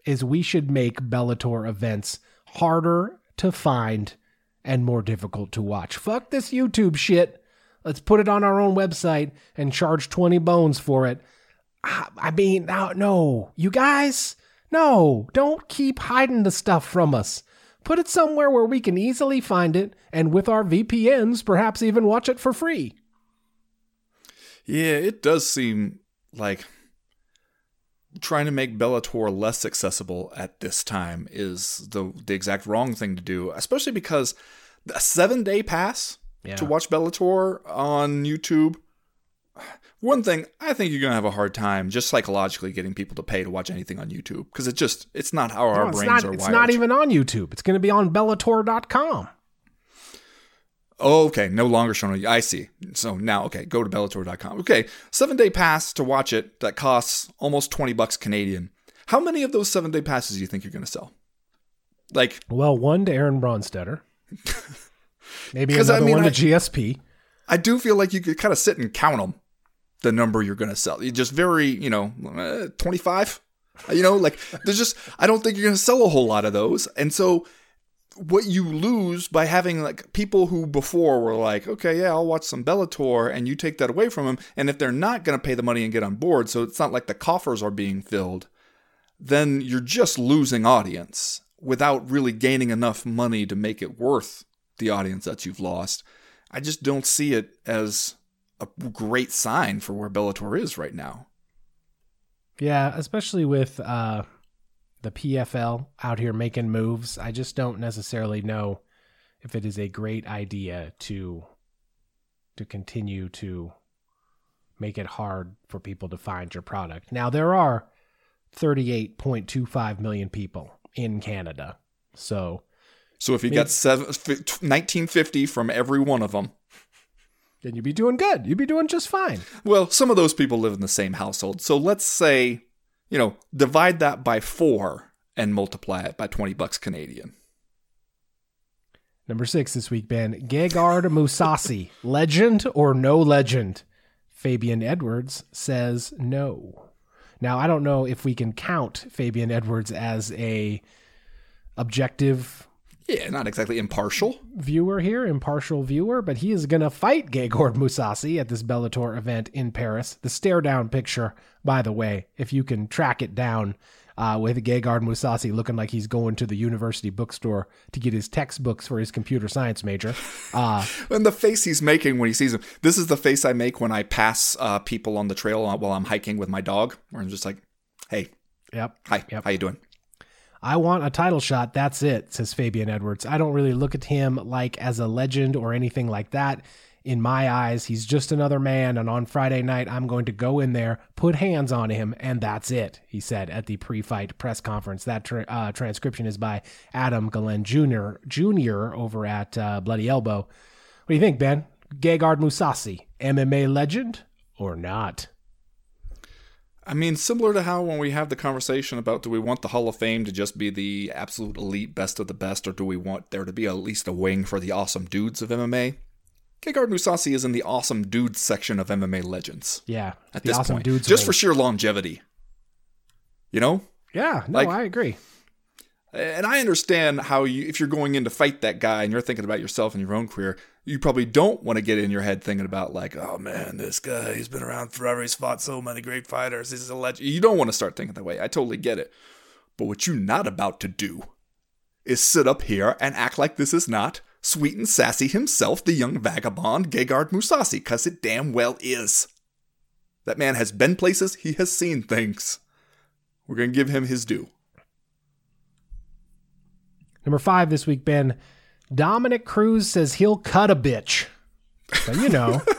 is we should make Bellator events harder to find and more difficult to watch. Fuck this YouTube shit. Let's put it on our own website and charge 20 bones for it. I mean, no, no, you guys, no, don't keep hiding the stuff from us. Put it somewhere where we can easily find it and with our VPNs, perhaps even watch it for free. Yeah, it does seem like trying to make Bellator less accessible at this time is the the exact wrong thing to do, especially because a seven day pass yeah. to watch Bellator on YouTube. One thing I think you're gonna have a hard time just psychologically getting people to pay to watch anything on YouTube because it just it's not how no, our brains not, are it's wired. It's not even on YouTube. It's gonna be on Bellator.com. Oh, okay. No longer shown. I see. So now, okay, go to Bellator.com. Okay, seven day pass to watch it that costs almost 20 bucks Canadian. How many of those seven day passes do you think you're going to sell? Like, well, one to Aaron Bronsteter, Maybe another I mean, one to I, GSP. I do feel like you could kind of sit and count them, the number you're going to sell. You just very, you know, uh, 25. You know, like there's just, I don't think you're going to sell a whole lot of those. And so what you lose by having like people who before were like, okay, yeah, I'll watch some Bellator, and you take that away from them. And if they're not going to pay the money and get on board, so it's not like the coffers are being filled, then you're just losing audience without really gaining enough money to make it worth the audience that you've lost. I just don't see it as a great sign for where Bellator is right now. Yeah, especially with uh, the PFL out here making moves. I just don't necessarily know if it is a great idea to to continue to make it hard for people to find your product. Now there are 38.25 million people in Canada. So so if you maybe, got seven, 1950 from every one of them, then you'd be doing good. You'd be doing just fine. Well, some of those people live in the same household. So let's say you know, divide that by four and multiply it by 20 bucks Canadian. Number six this week, Ben. Gegard Mousasi, legend or no legend? Fabian Edwards says no. Now, I don't know if we can count Fabian Edwards as a objective yeah, not exactly impartial. Viewer here, impartial viewer, but he is going to fight Gegard Mousasi at this Bellator event in Paris. The stare down picture, by the way, if you can track it down, uh, with Gegard Mousasi looking like he's going to the university bookstore to get his textbooks for his computer science major. Uh, and the face he's making when he sees him. This is the face I make when I pass uh, people on the trail while I'm hiking with my dog, where I'm just like, hey, yep, hi, yep. how you doing? I want a title shot. That's it, says Fabian Edwards. I don't really look at him like as a legend or anything like that. In my eyes, he's just another man, and on Friday night, I'm going to go in there, put hands on him, and that's it, he said at the pre fight press conference. That tra- uh, transcription is by Adam Guillen Jr. Jr. over at uh, Bloody Elbow. What do you think, Ben? Gegard Mousasi, MMA legend or not? I mean, similar to how when we have the conversation about do we want the Hall of Fame to just be the absolute elite best of the best, or do we want there to be at least a wing for the awesome dudes of MMA? Gegard Mousasi is in the awesome dudes section of MMA legends. Yeah, At the this awesome point, dudes just for sheer longevity. You know, yeah. No, like- I agree. And I understand how you, if you're going in to fight that guy and you're thinking about yourself and your own career, you probably don't want to get in your head thinking about like, oh man, this guy, he's been around forever. He's fought so many great fighters. He's a legend. You don't want to start thinking that way. I totally get it. But what you're not about to do is sit up here and act like this is not sweet and sassy himself, the young vagabond Gegard Mousasi, because it damn well is. That man has been places, he has seen things. We're going to give him his due. Number five this week, Ben. Dominick Cruz says he'll cut a bitch. So you know.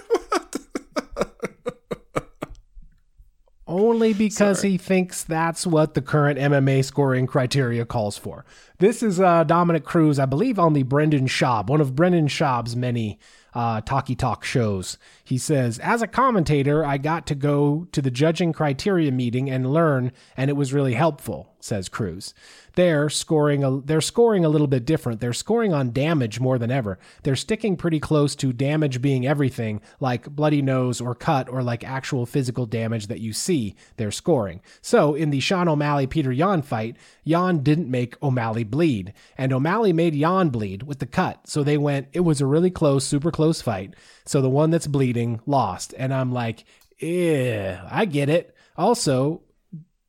Only because he thinks that's what the current MMA scoring criteria calls for. This is uh, Dominick Cruz, I believe, on the Brendan Schaub, one of Brendan Schaub's many uh, talkie talk shows. He says, As a commentator, I got to go to the judging criteria meeting and learn, and it was really helpful, says Cruz. They're scoring a, they're scoring a little bit different. They're scoring on damage more than ever. They're sticking pretty close to damage being everything, like bloody nose or cut or like actual physical damage that you see. They're scoring. So in the Sean O'Malley Petr Yan fight, Yan didn't make O'Malley bleed, and O'Malley made Yan bleed with the cut. So they went. It was a really close, super close fight. So the one that's bleeding lost, and I'm like, yeah, I get it. Also,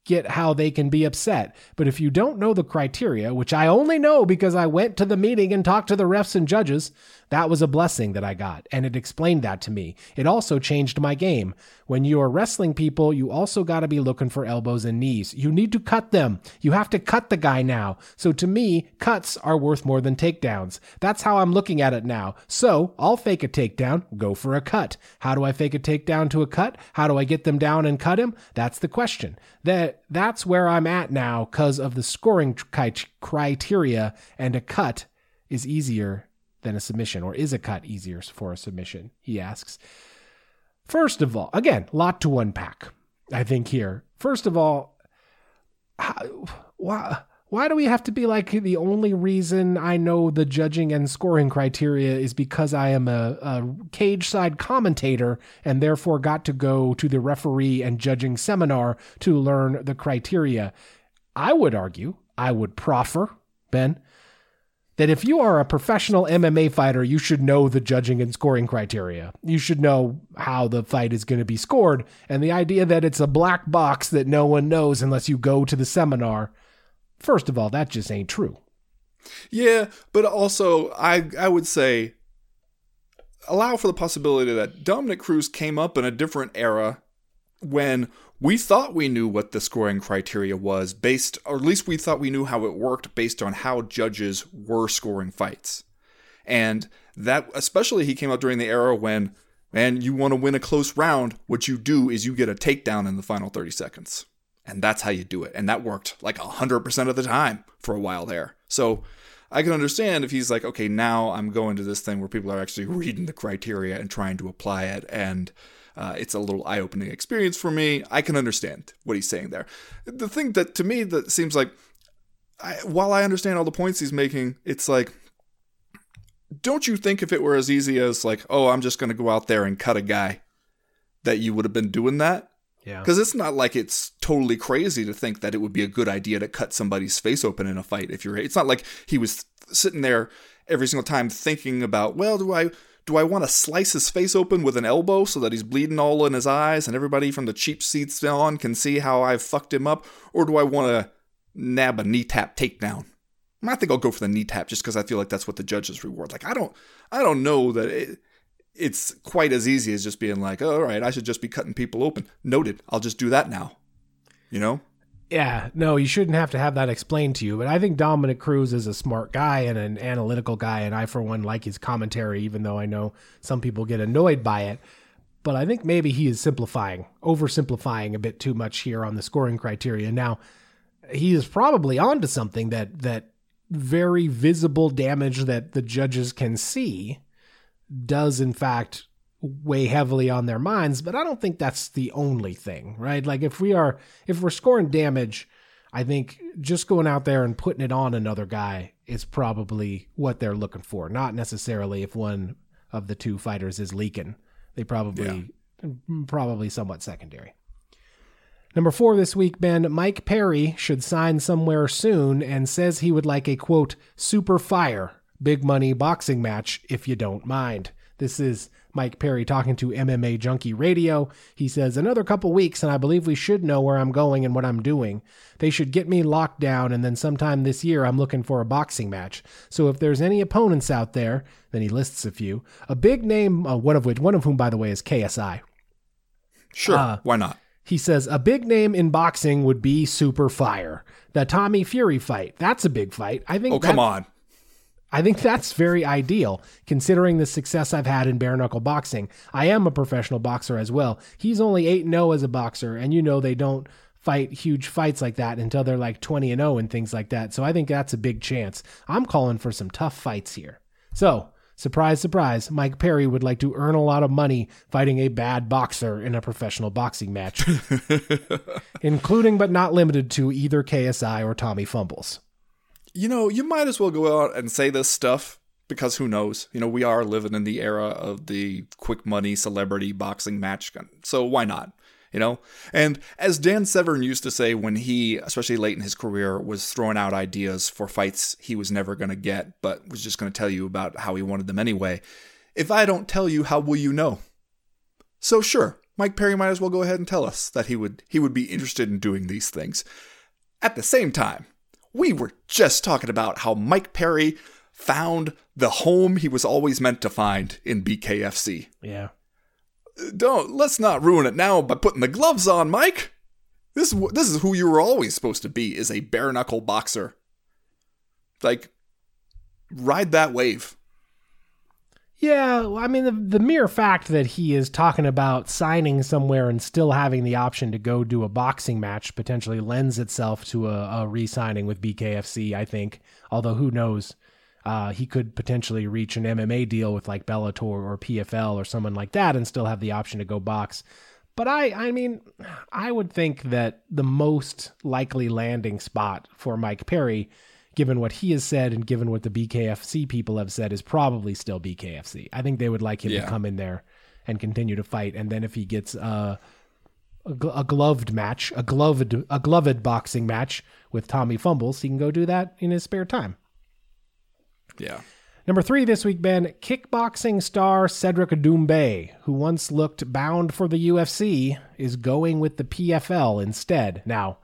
get how they can be upset. But if you don't know the criteria, which I only know because I went to the meeting and talked to the refs and judges, that was a blessing that I got. And it explained that to me. It also changed my game. When you are wrestling people, you also got to be looking for elbows and knees. You need to cut them. You have to cut the guy now. So to me, cuts are worth more than takedowns. That's how I'm looking at it now. So I'll fake a takedown, go for a cut. How do I fake a takedown to a cut? How do I get them down and cut him? That's the question. That that's where I'm at now because of the scoring criteria, and a cut is easier than a submission, or is a cut easier for a submission? He asks. First of all, again, lot to unpack. I think here. First of all, how, why why do we have to be like the only reason I know the judging and scoring criteria is because I am a, a cage side commentator and therefore got to go to the referee and judging seminar to learn the criteria? I would argue, I would proffer, Ben, that if you are a professional MMA fighter, you should know the judging and scoring criteria. You should know how the fight is going to be scored. And the idea that it's a black box that no one knows unless you go to the seminar, first of all, that just ain't true. Yeah, but also I I would say allow for the possibility that Dominick Cruz came up in a different era when we thought we knew what the scoring criteria was based or at least we thought we knew how it worked based on how judges were scoring fights. And that especially he came up during the era when man, you want to win a close round, what you do is you get a takedown in the final 30 seconds. And that's how you do it. And that worked like 100% of the time for a while there. So I can understand if he's like, okay, now I'm going to this thing where people are actually reading the criteria and trying to apply it. And uh, it's a little eye opening experience for me. I can understand what he's saying there. The thing that to me that seems like, I, while I understand all the points he's making, it's like, don't you think if it were as easy as like, oh, I'm just going to go out there and cut a guy, that you would have been doing that? Yeah. Because it's not like it's totally crazy to think that it would be a good idea to cut somebody's face open in a fight. If you're, it's not like he was sitting there every single time thinking about, well, do I do I want to slice his face open with an elbow so that he's bleeding all in his eyes and everybody from the cheap seats on can see how I've fucked him up, or do I want to nab a knee tap takedown? I think I'll go for the knee tap just because I feel like that's what the judges reward. Like I don't, I don't know that it, it's quite as easy as just being like, oh, all right, I should just be cutting people open. Noted. I'll just do that now. You know? Yeah, no, you shouldn't have to have that explained to you. But I think Dominick Cruz is a smart guy and an analytical guy, and I, for one, like his commentary, even though I know some people get annoyed by it. But I think maybe he is simplifying, oversimplifying a bit too much here on the scoring criteria. Now, he is probably onto something that that very visible damage that the judges can see does in fact weigh heavily on their minds, but I don't think that's the only thing, right? Like if we are if we're scoring damage, I think just going out there and putting it on another guy is probably what they're looking for, not necessarily if one of the two fighters is leaking. They probably yeah. Mm, probably somewhat secondary. Number four this week, Ben, Mike Perry should sign somewhere soon and says he would like a quote, super fire, big money boxing match if you don't mind. This is Mike Perry talking to MMA Junkie Radio. He says, Another couple weeks, and I believe we should know where I'm going and what I'm doing. They should get me locked down, and then sometime this year, I'm looking for a boxing match. So if there's any opponents out there, then he lists a few. A big name, uh, one of which, one of whom, by the way, is KSI. Sure, uh, why not? He says, A big name in boxing would be Super Fire. The Tommy Fury fight. That's a big fight. I think. Oh, come on. I think that's very ideal considering the success I've had in bare knuckle boxing. I am a professional boxer as well. He's only 8 0 as a boxer, and you know they don't fight huge fights like that until they're like 20 and 0 and things like that. So I think that's a big chance. I'm calling for some tough fights here. So, surprise, surprise, Mike Perry would like to earn a lot of money fighting a bad boxer in a professional boxing match, including but not limited to either KSI or Tommy Fumbles you know, you might as well go out and say this stuff because who knows? You know, we are living in the era of the quick money celebrity boxing match. Gun, so why not? You know? And as Dan Severn used to say when he, especially late in his career, was throwing out ideas for fights he was never going to get, but was just going to tell you about how he wanted them anyway. If I don't tell you, how will you know? So sure, Mike Perry might as well go ahead and tell us that he would he would be interested in doing these things. At the same time, we were just talking about how Mike Perry found the home he was always meant to find in BKFC. Yeah. Don't let's not ruin it now by putting the gloves on, Mike. This this is who you were always supposed to be is a bare knuckle boxer. Like ride that wave. Yeah, I mean, the, the mere fact that he is talking about signing somewhere and still having the option to go do a boxing match potentially lends itself to a, a re signing with BKFC, I think. Although, who knows? Uh, he could potentially reach an MMA deal with like Bellator or PFL or someone like that and still have the option to go box. But I, I mean, I would think that the most likely landing spot for Mike Perry given what he has said and given what the BKFC people have said, is probably still BKFC. I think they would like him yeah. to come in there and continue to fight. And then if he gets uh, a, a gloved match, a gloved a gloved boxing match with Tommy Fumbles, he can go do that in his spare time. Yeah. Number three this week, Ben, kickboxing star Cedric Doumbé, who once looked bound for the UFC, is going with the PFL instead. Now,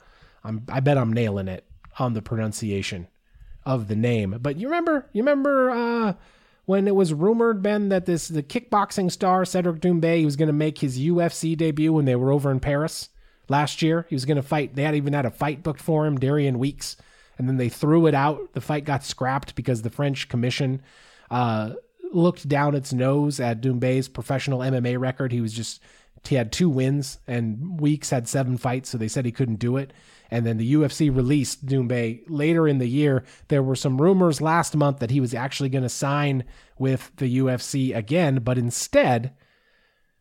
I'm, I bet I'm nailing it on the pronunciation of the name. But you remember, you remember uh, when it was rumored, Ben, that this the kickboxing star Cedric Doumbé he was going to make his UFC debut when they were over in Paris last year. He was going to fight. They had even had a fight booked for him, Darian Weeks, and then they threw it out. The fight got scrapped because the French commission uh, looked down its nose at Doumbé's professional MMA record. He was just he had two wins, and Weeks had seven fights, so they said he couldn't do it and then the UFC released Doumbé later in the year. There were some rumors last month that he was actually going to sign with the UFC again, but instead,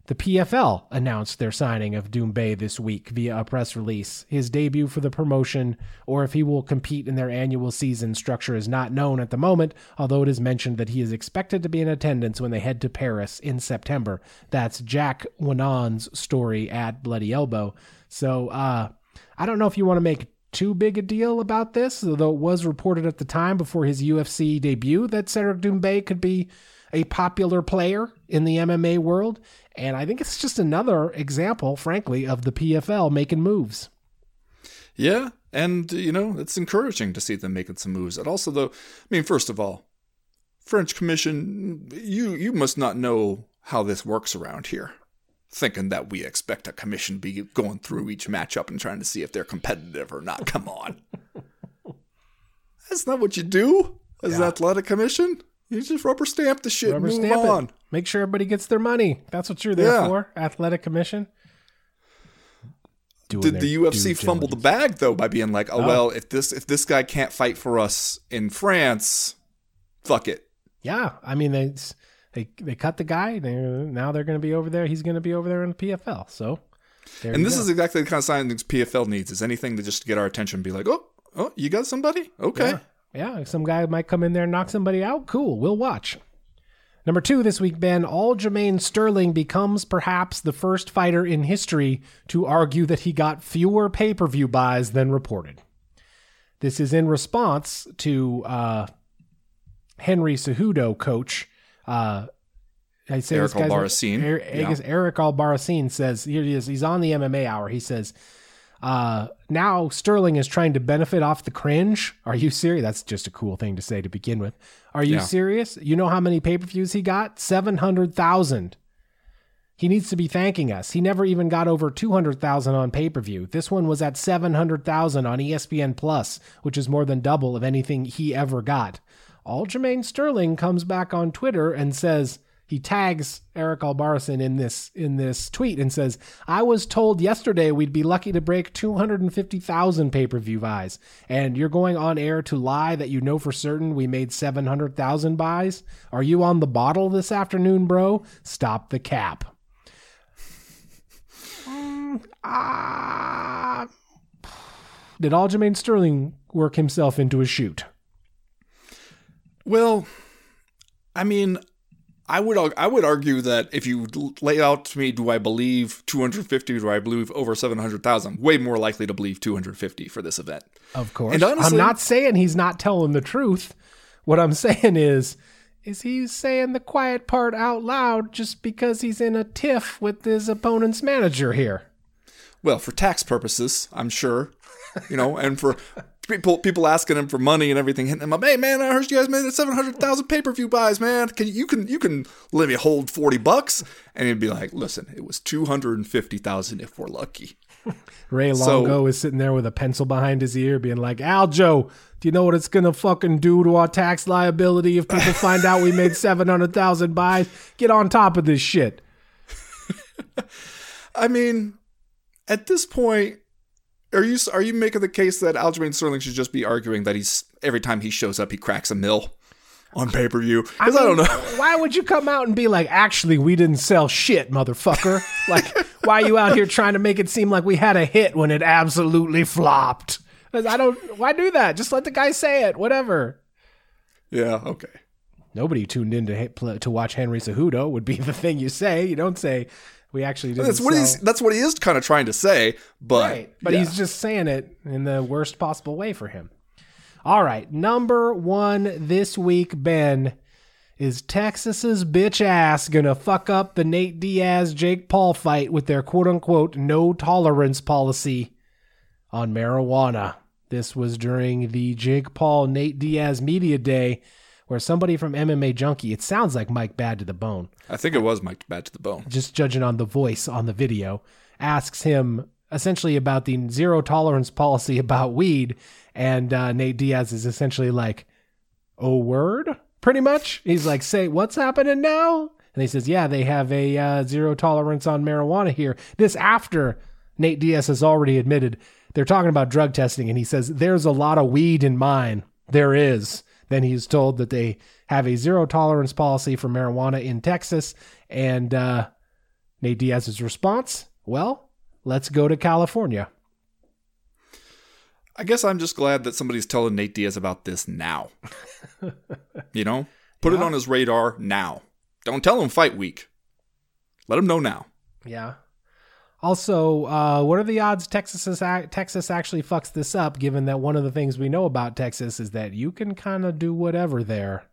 the PFL announced their signing of Doumbé this week via a press release. His debut for the promotion, or if he will compete in their annual season structure, is not known at the moment, although it is mentioned that he is expected to be in attendance when they head to Paris in September. That's Jack Winan's story at Bloody Elbow. So, uh, I don't know if you want to make too big a deal about this, although it was reported at the time before his UFC debut that Cedric Doumbé could be a popular player in the MMA world. And I think it's just another example, frankly, of the PFL making moves. Yeah, and you know, it's encouraging to see them making some moves. And also though, I mean, first of all, French Commission, you you must not know how this works around here thinking that we expect a commission to be going through each matchup and trying to see if they're competitive or not. Come on. That's not what you do as an athletic commission. You just rubber stamp the shit Rubber and move stamp on. it. Make sure everybody gets their money. That's what you're there Yeah. for. Athletic commission. Doing Did the UFC fumble the bag though by being like, oh, oh, well, if this if this guy can't fight for us in France, fuck it. Yeah, I mean they they they cut the guy. They now they're going to be over there. He's going to be over there in the PFL. So, And this go. is exactly the kind of signings PFL needs. Is anything to just get our attention, and be like, oh, oh, you got somebody? Okay. Yeah. Yeah, some guy might come in there and knock somebody out. Cool, we'll watch. Number two this week, Ben, Aljamain Sterling becomes perhaps the first fighter in history to argue that he got fewer pay per view buys than reported. This is in response to uh, Henry Cejudo coach. Uh, I say Eric Albarracin. Er- Yeah. Eric Albarracin says here he is. He's on the MMA hour. He says, uh, now Sterling is trying to benefit off the cringe. Are you serious? That's just a cool thing to say to begin with. Are you Yeah. serious? You know how many pay per views he got? 700,000. He needs to be thanking us. He never even got over 200,000 on pay per view. This one was at 700,000 on ESPN Plus, which is more than double of anything he ever got. Aljamain Sterling comes back on Twitter and says, he tags Eric Albarracin in this in this tweet and says, "I was told yesterday we'd be lucky to break 250,000 pay-per-view buys, and you're going on air to lie that you know for certain we made 700,000 buys. Are you on the bottle this afternoon, bro? Stop the cap." Mm, ah. Did Aljamain Sterling work himself into a shoot? Well, I mean, I would I would argue that if you lay out to me, do I believe 250? Do I believe over 700,000? Way more likely to believe 250 for this event. Of course. And honestly- I'm not saying he's not telling the truth. What I'm saying is, is he saying the quiet part out loud just because he's in a tiff with his opponent's manager here? Well, for tax purposes, I'm sure, you know, and for people people asking him for money and everything, hitting him up. Hey, man, I heard you guys made 700,000 pay per view buys, man. Can you can you can let me hold 40 bucks? And he'd be like, listen, it was 250,000 if we're lucky. Ray So- Longo is sitting there with a pencil behind his ear, being like, Aljo, do you know what it's gonna fucking do to our tax liability if people find out we made seven hundred thousand buys? Get on top of this shit. I mean, at this point, are you are you making the case that Aljamain Sterling should just be arguing that he's every time he shows up he cracks a mill on pay per view? Because I, don't know. Why would you come out and be like, actually, we didn't sell shit, motherfucker? like, why are you out here trying to make it seem like we had a hit when it absolutely flopped? I don't. Why do that? Just let the guy say it. Whatever. Yeah, okay. Nobody tuned in to to watch Henry Cejudo would be the thing you say. You don't say we actually didn't. That's what sell. he's that's what he is kind of trying to say, but Right. But yeah. he's just saying it in the worst possible way for him. All right. Number one this week, Ben, is Texas's bitch ass gonna fuck up the Nate Diaz Jake Paul fight with their quote unquote no tolerance policy on marijuana. This was during the Jake Paul Nate Diaz media day where somebody from MMA Junkie, it sounds like Mike Bad to the Bone, I think it was Mike Bad to the bone. just judging on the voice on the video, asks him essentially about the zero tolerance policy about weed. And uh, Nate Diaz is essentially like, Oh, word? Pretty much. He's like, Say, what's happening now? And he says, Yeah, they have a uh, zero tolerance on marijuana here. This after Nate Diaz has already admitted they're talking about drug testing. And he says, There's a lot of weed in mine. There is. Then he's told that they have a zero tolerance policy for marijuana in Texas. And uh, Nate Diaz's response, well, let's go to California. I guess I'm just glad that somebody's telling Nate Diaz about this now. you know, put it on his radar now. Don't tell him fight week. Let him know now. Yeah. Also, uh, what are the odds Texas Texas actually fucks this up? Given that one of the things we know about Texas is that you can kind of do whatever there,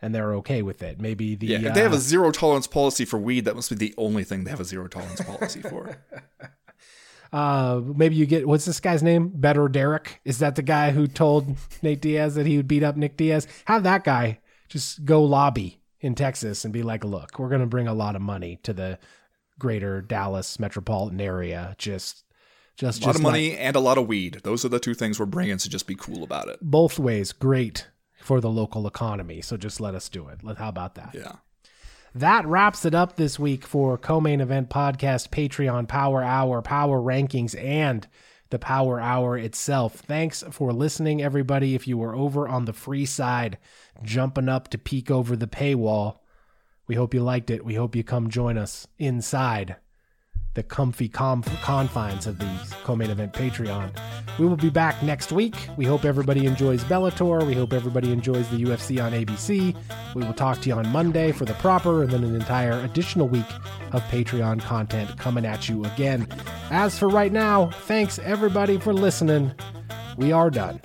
and they're okay with it. Maybe the Yeah, if uh, they have a zero tolerance policy for weed, that must be the only thing they have a zero tolerance policy for. uh, maybe you get what's this guy's name? Better Derek is that the guy who told Nate Diaz that he would beat up Nick Diaz? Have that guy just go lobby in Texas and be like, "Look, we're going to bring a lot of money to the greater Dallas metropolitan area. Just, just, A lot just of money and a lot of weed. Those are the two things we're bringing, so just be cool about it. both ways great for the local economy. So just let us do it. Let, how about that? Yeah. That wraps it up this week for co-main event podcast, Patreon Power Hour, Power Rankings, and the Power Hour itself. Thanks for listening, everybody. If you were over on the free side, jumping up to peek over the paywall, we hope you liked it. We hope you come join us inside the comfy conf- confines of the co-main event Patreon. We will be back next week. We hope everybody enjoys Bellator. We hope everybody enjoys the UFC on ABC. We will talk to you on Monday for the proper and then an entire additional week of Patreon content coming at you again. As for right now, thanks everybody for listening. We are done.